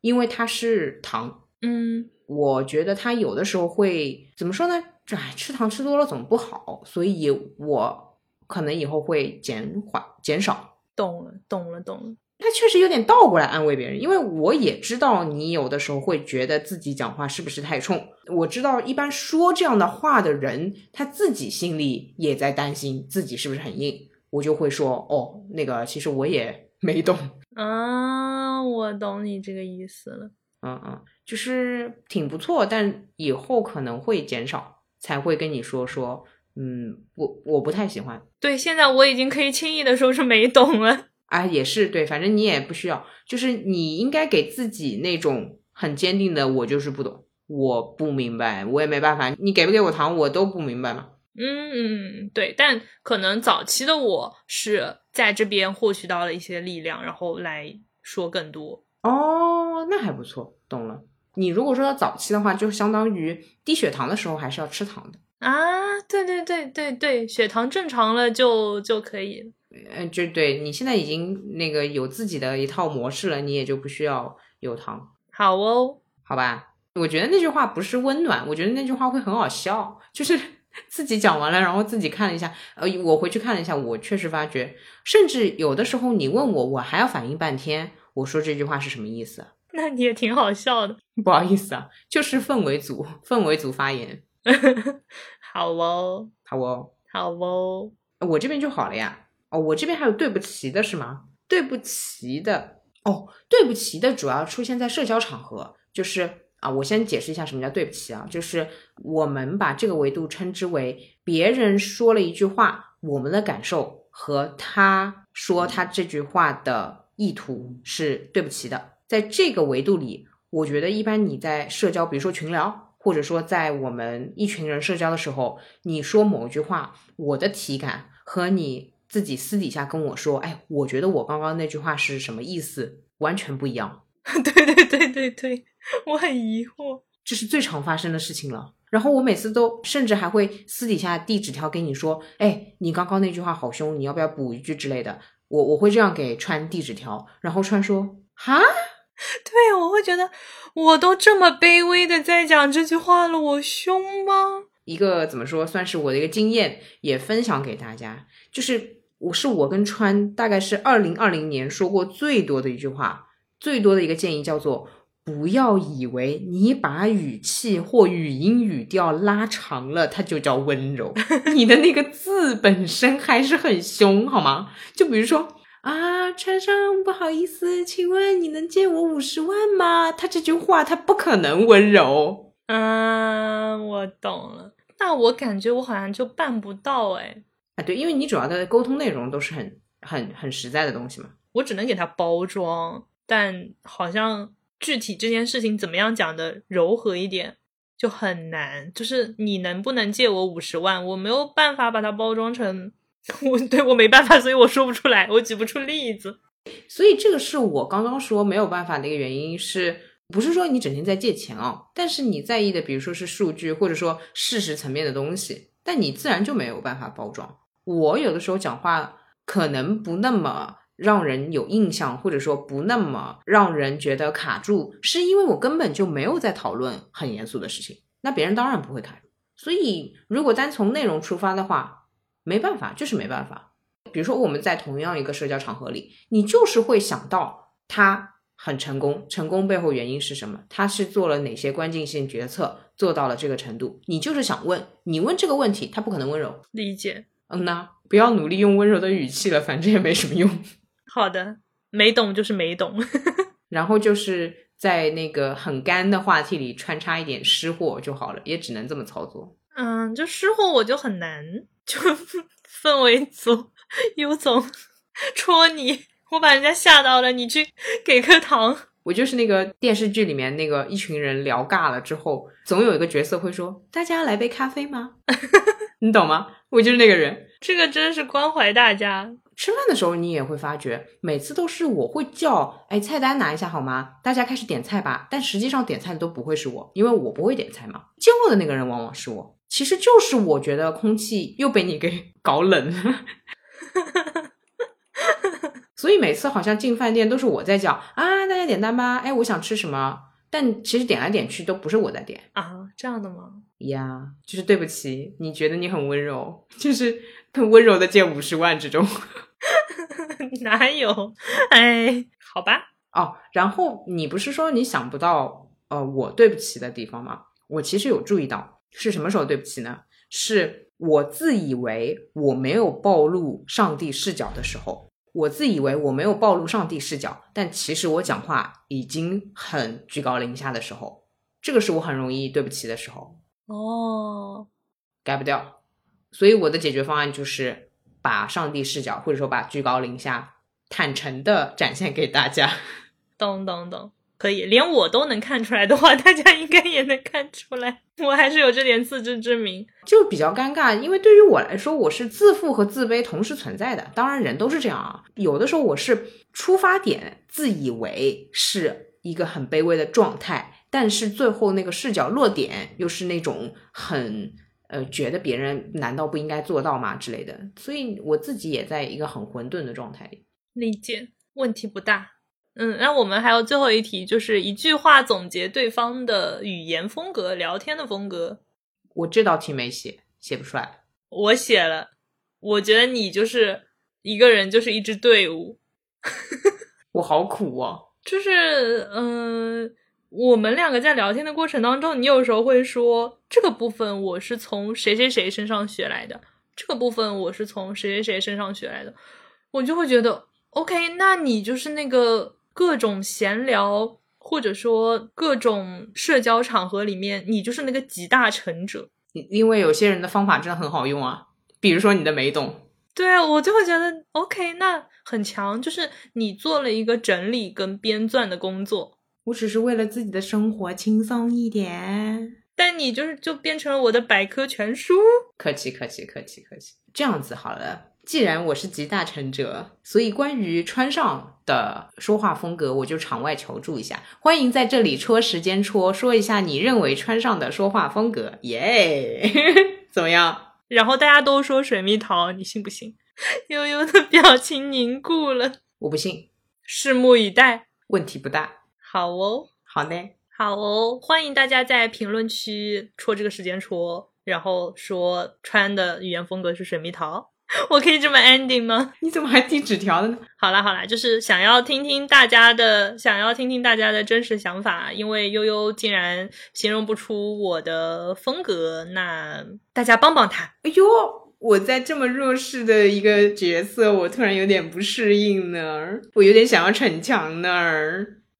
因为它是糖。嗯。我觉得他有的时候会怎么说呢？这吃糖吃多了总不好，所以我可能以后会减缓、减少。懂了，懂了，懂了。他确实有点倒过来安慰别人，因为我也知道你有的时候会觉得自己讲话是不是太冲。我知道一般说这样的话的人，他自己心里也在担心自己是不是很硬。我就会说，哦，那个其实我也没懂啊，我懂你这个意思了。嗯嗯。就是挺不错，但以后可能会减少，才会跟你说说，嗯，我我不太喜欢。对，现在我已经可以轻易的说是没懂了。啊，也是对，反正你也不需要，就是你应该给自己那种很坚定的，我就是不懂，我不明白，我也没办法，你给不给我糖，我都不明白嘛。嗯嗯，对，但可能早期的我是在这边获取到了一些力量，然后来说更多。哦，那还不错，懂了。你如果说到早期的话，就相当于低血糖的时候还是要吃糖的啊！对对对对对，血糖正常了就就可以。嗯，就对你现在已经那个有自己的一套模式了，你也就不需要有糖。好哦，好吧。我觉得那句话不是温暖，我觉得那句话会很好笑。就是 自己讲完了，然后自己看了一下，呃，我回去看了一下，我确实发觉，甚至有的时候你问我，我还要反应半天，我说这句话是什么意思。那你也挺好笑的，不好意思啊，就是氛围组，氛围组发言，好哦，好哦，好哦，我这边就好了呀。哦，我这边还有对不起的是吗？对不起的，哦，对不起的主要出现在社交场合，就是啊，我先解释一下什么叫对不起啊，就是我们把这个维度称之为别人说了一句话，我们的感受和他说他这句话的意图是对不起的。在这个维度里，我觉得一般你在社交，比如说群聊，或者说在我们一群人社交的时候，你说某一句话，我的体感和你自己私底下跟我说，哎，我觉得我刚刚那句话是什么意思，完全不一样。对对对对对，我很疑惑，这是最常发生的事情了。然后我每次都甚至还会私底下递纸条给你说，哎，你刚刚那句话好凶，你要不要补一句之类的。我我会这样给川递纸条，然后川说，哈。对，我会觉得我都这么卑微的在讲这句话了，我凶吗？一个怎么说，算是我的一个经验，也分享给大家。就是我是我跟川，大概是二零二零年说过最多的一句话，最多的一个建议叫做：不要以为你把语气或语音语调拉长了，它就叫温柔。你的那个字本身还是很凶，好吗？就比如说。啊，川上不好意思，请问你能借我五十万吗？他这句话他不可能温柔。嗯，我懂了。那我感觉我好像就办不到哎。啊，对，因为你主要的沟通内容都是很很很实在的东西嘛。我只能给他包装，但好像具体这件事情怎么样讲的柔和一点就很难。就是你能不能借我五十万？我没有办法把它包装成。我对我没办法，所以我说不出来，我举不出例子。所以这个是我刚刚说没有办法的一个原因，是不是说你整天在借钱啊？但是你在意的，比如说是数据，或者说事实层面的东西，但你自然就没有办法包装。我有的时候讲话可能不那么让人有印象，或者说不那么让人觉得卡住，是因为我根本就没有在讨论很严肃的事情，那别人当然不会卡住。所以，如果单从内容出发的话，没办法，就是没办法。比如说，我们在同样一个社交场合里，你就是会想到他很成功，成功背后原因是什么？他是做了哪些关键性决策，做到了这个程度？你就是想问，你问这个问题，他不可能温柔理解。嗯呐，不要努力用温柔的语气了，反正也没什么用。好的，没懂就是没懂。然后就是在那个很干的话题里穿插一点湿货就好了，也只能这么操作。嗯，就湿货我就很难，就氛围组有总戳你，我把人家吓到了，你去给颗糖。我就是那个电视剧里面那个一群人聊尬了之后，总有一个角色会说：“大家来杯咖啡吗？” 你懂吗？我就是那个人。这个真是关怀大家。吃饭的时候，你也会发觉，每次都是我会叫：“哎，菜单拿一下好吗？大家开始点菜吧。”但实际上点菜的都不会是我，因为我不会点菜嘛。叫的那个人往往是我。其实就是我觉得空气又被你给搞冷了，所以每次好像进饭店都是我在叫啊，大家点单吧。哎，我想吃什么？但其实点来点去都不是我在点啊，这样的吗？呀，就是对不起，你觉得你很温柔，就是很温柔的借五十万这种，哪有？哎，好吧。哦，然后你不是说你想不到呃我对不起的地方吗？我其实有注意到。是什么时候对不起呢？是我自以为我没有暴露上帝视角的时候，我自以为我没有暴露上帝视角，但其实我讲话已经很居高临下的时候，这个是我很容易对不起的时候。哦，改不掉，所以我的解决方案就是把上帝视角，或者说把居高临下坦诚的展现给大家。懂 懂懂。可以，连我都能看出来的话，大家应该也能看出来，我还是有这点自知之明，就比较尴尬。因为对于我来说，我是自负和自卑同时存在的。当然，人都是这样啊。有的时候我是出发点自以为是一个很卑微的状态，但是最后那个视角落点又是那种很呃，觉得别人难道不应该做到吗之类的。所以我自己也在一个很混沌的状态里。理解，问题不大。嗯，那我们还有最后一题，就是一句话总结对方的语言风格、聊天的风格。我这道题没写，写不出来。我写了，我觉得你就是一个人，就是一支队伍。我好苦哦。就是，嗯，我们两个在聊天的过程当中，你有时候会说这个部分我是从谁谁谁身上学来的，这个部分我是从谁谁谁身上学来的，我就会觉得，OK，那你就是那个。各种闲聊，或者说各种社交场合里面，你就是那个集大成者。因为有些人的方法真的很好用啊，比如说你的美懂。对啊，我就会觉得 OK，那很强，就是你做了一个整理跟编撰的工作。我只是为了自己的生活轻松一点，但你就是就变成了我的百科全书。客气客气客气客气，这样子好了。既然我是集大成者，所以关于穿上的说话风格，我就场外求助一下。欢迎在这里戳时间戳，说一下你认为川上的说话风格，耶，怎么样？然后大家都说水蜜桃，你信不信？悠悠的表情凝固了，我不信，拭目以待。问题不大，好哦，好嘞，好哦，欢迎大家在评论区戳这个时间戳，然后说川的语言风格是水蜜桃。我可以这么 ending 吗？你怎么还递纸条的呢？好啦好啦，就是想要听听大家的，想要听听大家的真实想法。因为悠悠竟然形容不出我的风格，那大家帮帮他。哎呦，我在这么弱势的一个角色，我突然有点不适应呢，我有点想要逞强呢。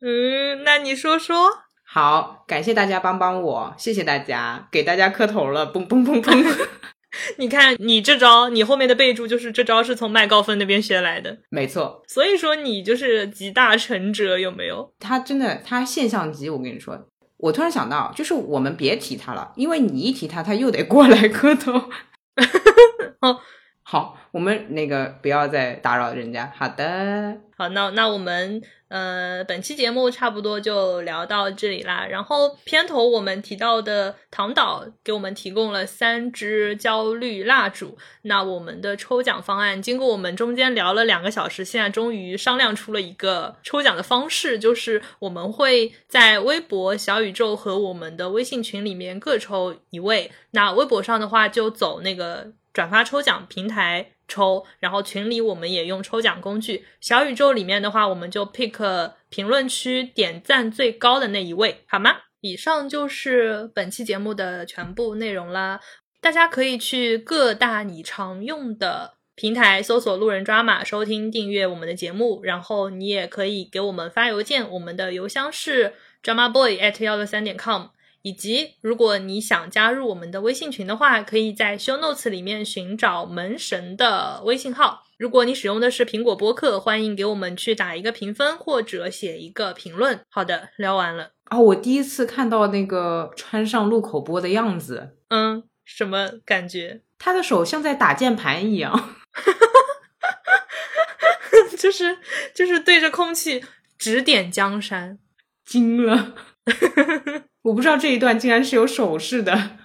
嗯，那你说说。好，感谢大家帮帮我，谢谢大家，给大家磕头了，嘣嘣嘣嘣。你看，你这招，你后面的备注就是这招是从麦高芬那边学来的，没错。所以说你就是集大成者，有没有？他真的，他现象级。我跟你说，我突然想到，就是我们别提他了，因为你一提他，他又得过来磕头。哦，好，我们那个不要再打扰人家。好的，好，那那我们呃本期节目差不多就聊到这里啦。然后片头我们提到的唐导给我们提供了三支焦虑蜡烛。那我们的抽奖方案，经过我们中间聊了两个小时，现在终于商量出了一个抽奖的方式，就是我们会在微博、小宇宙和我们的微信群里面各抽一位。那微博上的话，就走那个转发抽奖平台。抽，然后群里我们也用抽奖工具。小宇宙里面的话，我们就 pick 评论区点赞最高的那一位，好吗？以上就是本期节目的全部内容啦。大家可以去各大你常用的平台搜索“路人抓马”收听订阅我们的节目，然后你也可以给我们发邮件，我们的邮箱是 drama boy at 幺六三点 com。以及，如果你想加入我们的微信群的话，可以在 Show Notes 里面寻找门神的微信号。如果你使用的是苹果播客，欢迎给我们去打一个评分或者写一个评论。好的，聊完了。哦，我第一次看到那个穿上路口播的样子，嗯，什么感觉？他的手像在打键盘一样，就是就是对着空气指点江山，惊了。我不知道这一段竟然是有手势的，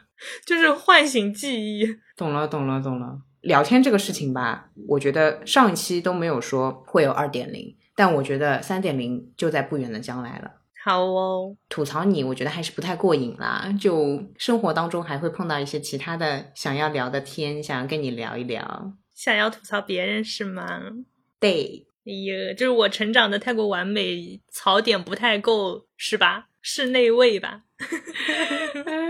就是唤醒记忆。懂了，懂了，懂了。聊天这个事情吧，我觉得上一期都没有说会有二点零，但我觉得三点零就在不远的将来了。好哦，吐槽你，我觉得还是不太过瘾啦。就生活当中还会碰到一些其他的想要聊的天，想要跟你聊一聊。想要吐槽别人是吗？对，哎呀，就是我成长的太过完美，槽点不太够，是吧？是那位吧？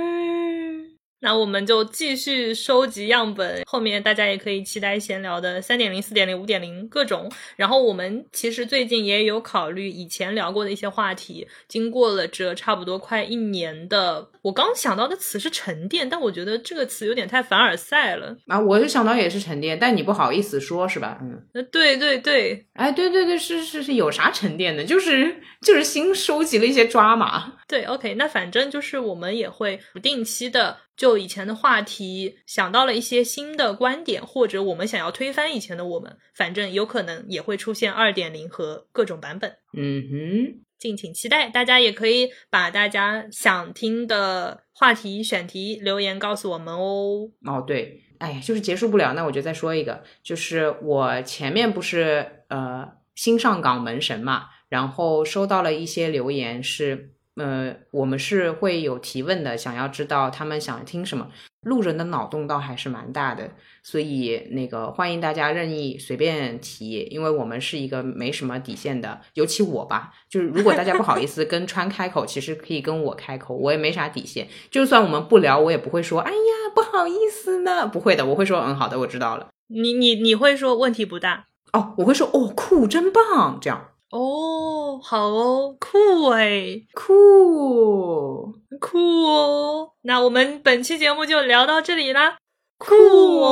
那我们就继续收集样本，后面大家也可以期待闲聊的三点零、四点零、五点零各种。然后我们其实最近也有考虑以前聊过的一些话题，经过了这差不多快一年的，我刚想到的词是沉淀，但我觉得这个词有点太凡尔赛了啊！我就想到也是沉淀，但你不好意思说是吧？嗯，对对对，哎，对对对，是是是，有啥沉淀的？就是就是新收集了一些抓马。对，OK，那反正就是我们也会不定期的。就以前的话题，想到了一些新的观点，或者我们想要推翻以前的我们，反正有可能也会出现二点零和各种版本。嗯哼，敬请期待。大家也可以把大家想听的话题选题留言告诉我们哦。哦，对，哎呀，就是结束不了，那我就再说一个，就是我前面不是呃新上岗门神嘛，然后收到了一些留言是。呃，我们是会有提问的，想要知道他们想听什么。路人的脑洞倒还是蛮大的，所以那个欢迎大家任意随便提，因为我们是一个没什么底线的，尤其我吧，就是如果大家不好意思 跟川开口，其实可以跟我开口，我也没啥底线。就算我们不聊，我也不会说，哎呀，不好意思呢，不会的，我会说，嗯，好的，我知道了。你你你会说问题不大哦，我会说，哦，酷，真棒，这样。哦，好哦，酷哎，酷。酷哦！那我们本期节目就聊到这里啦，酷，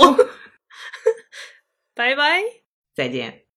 拜拜，再见。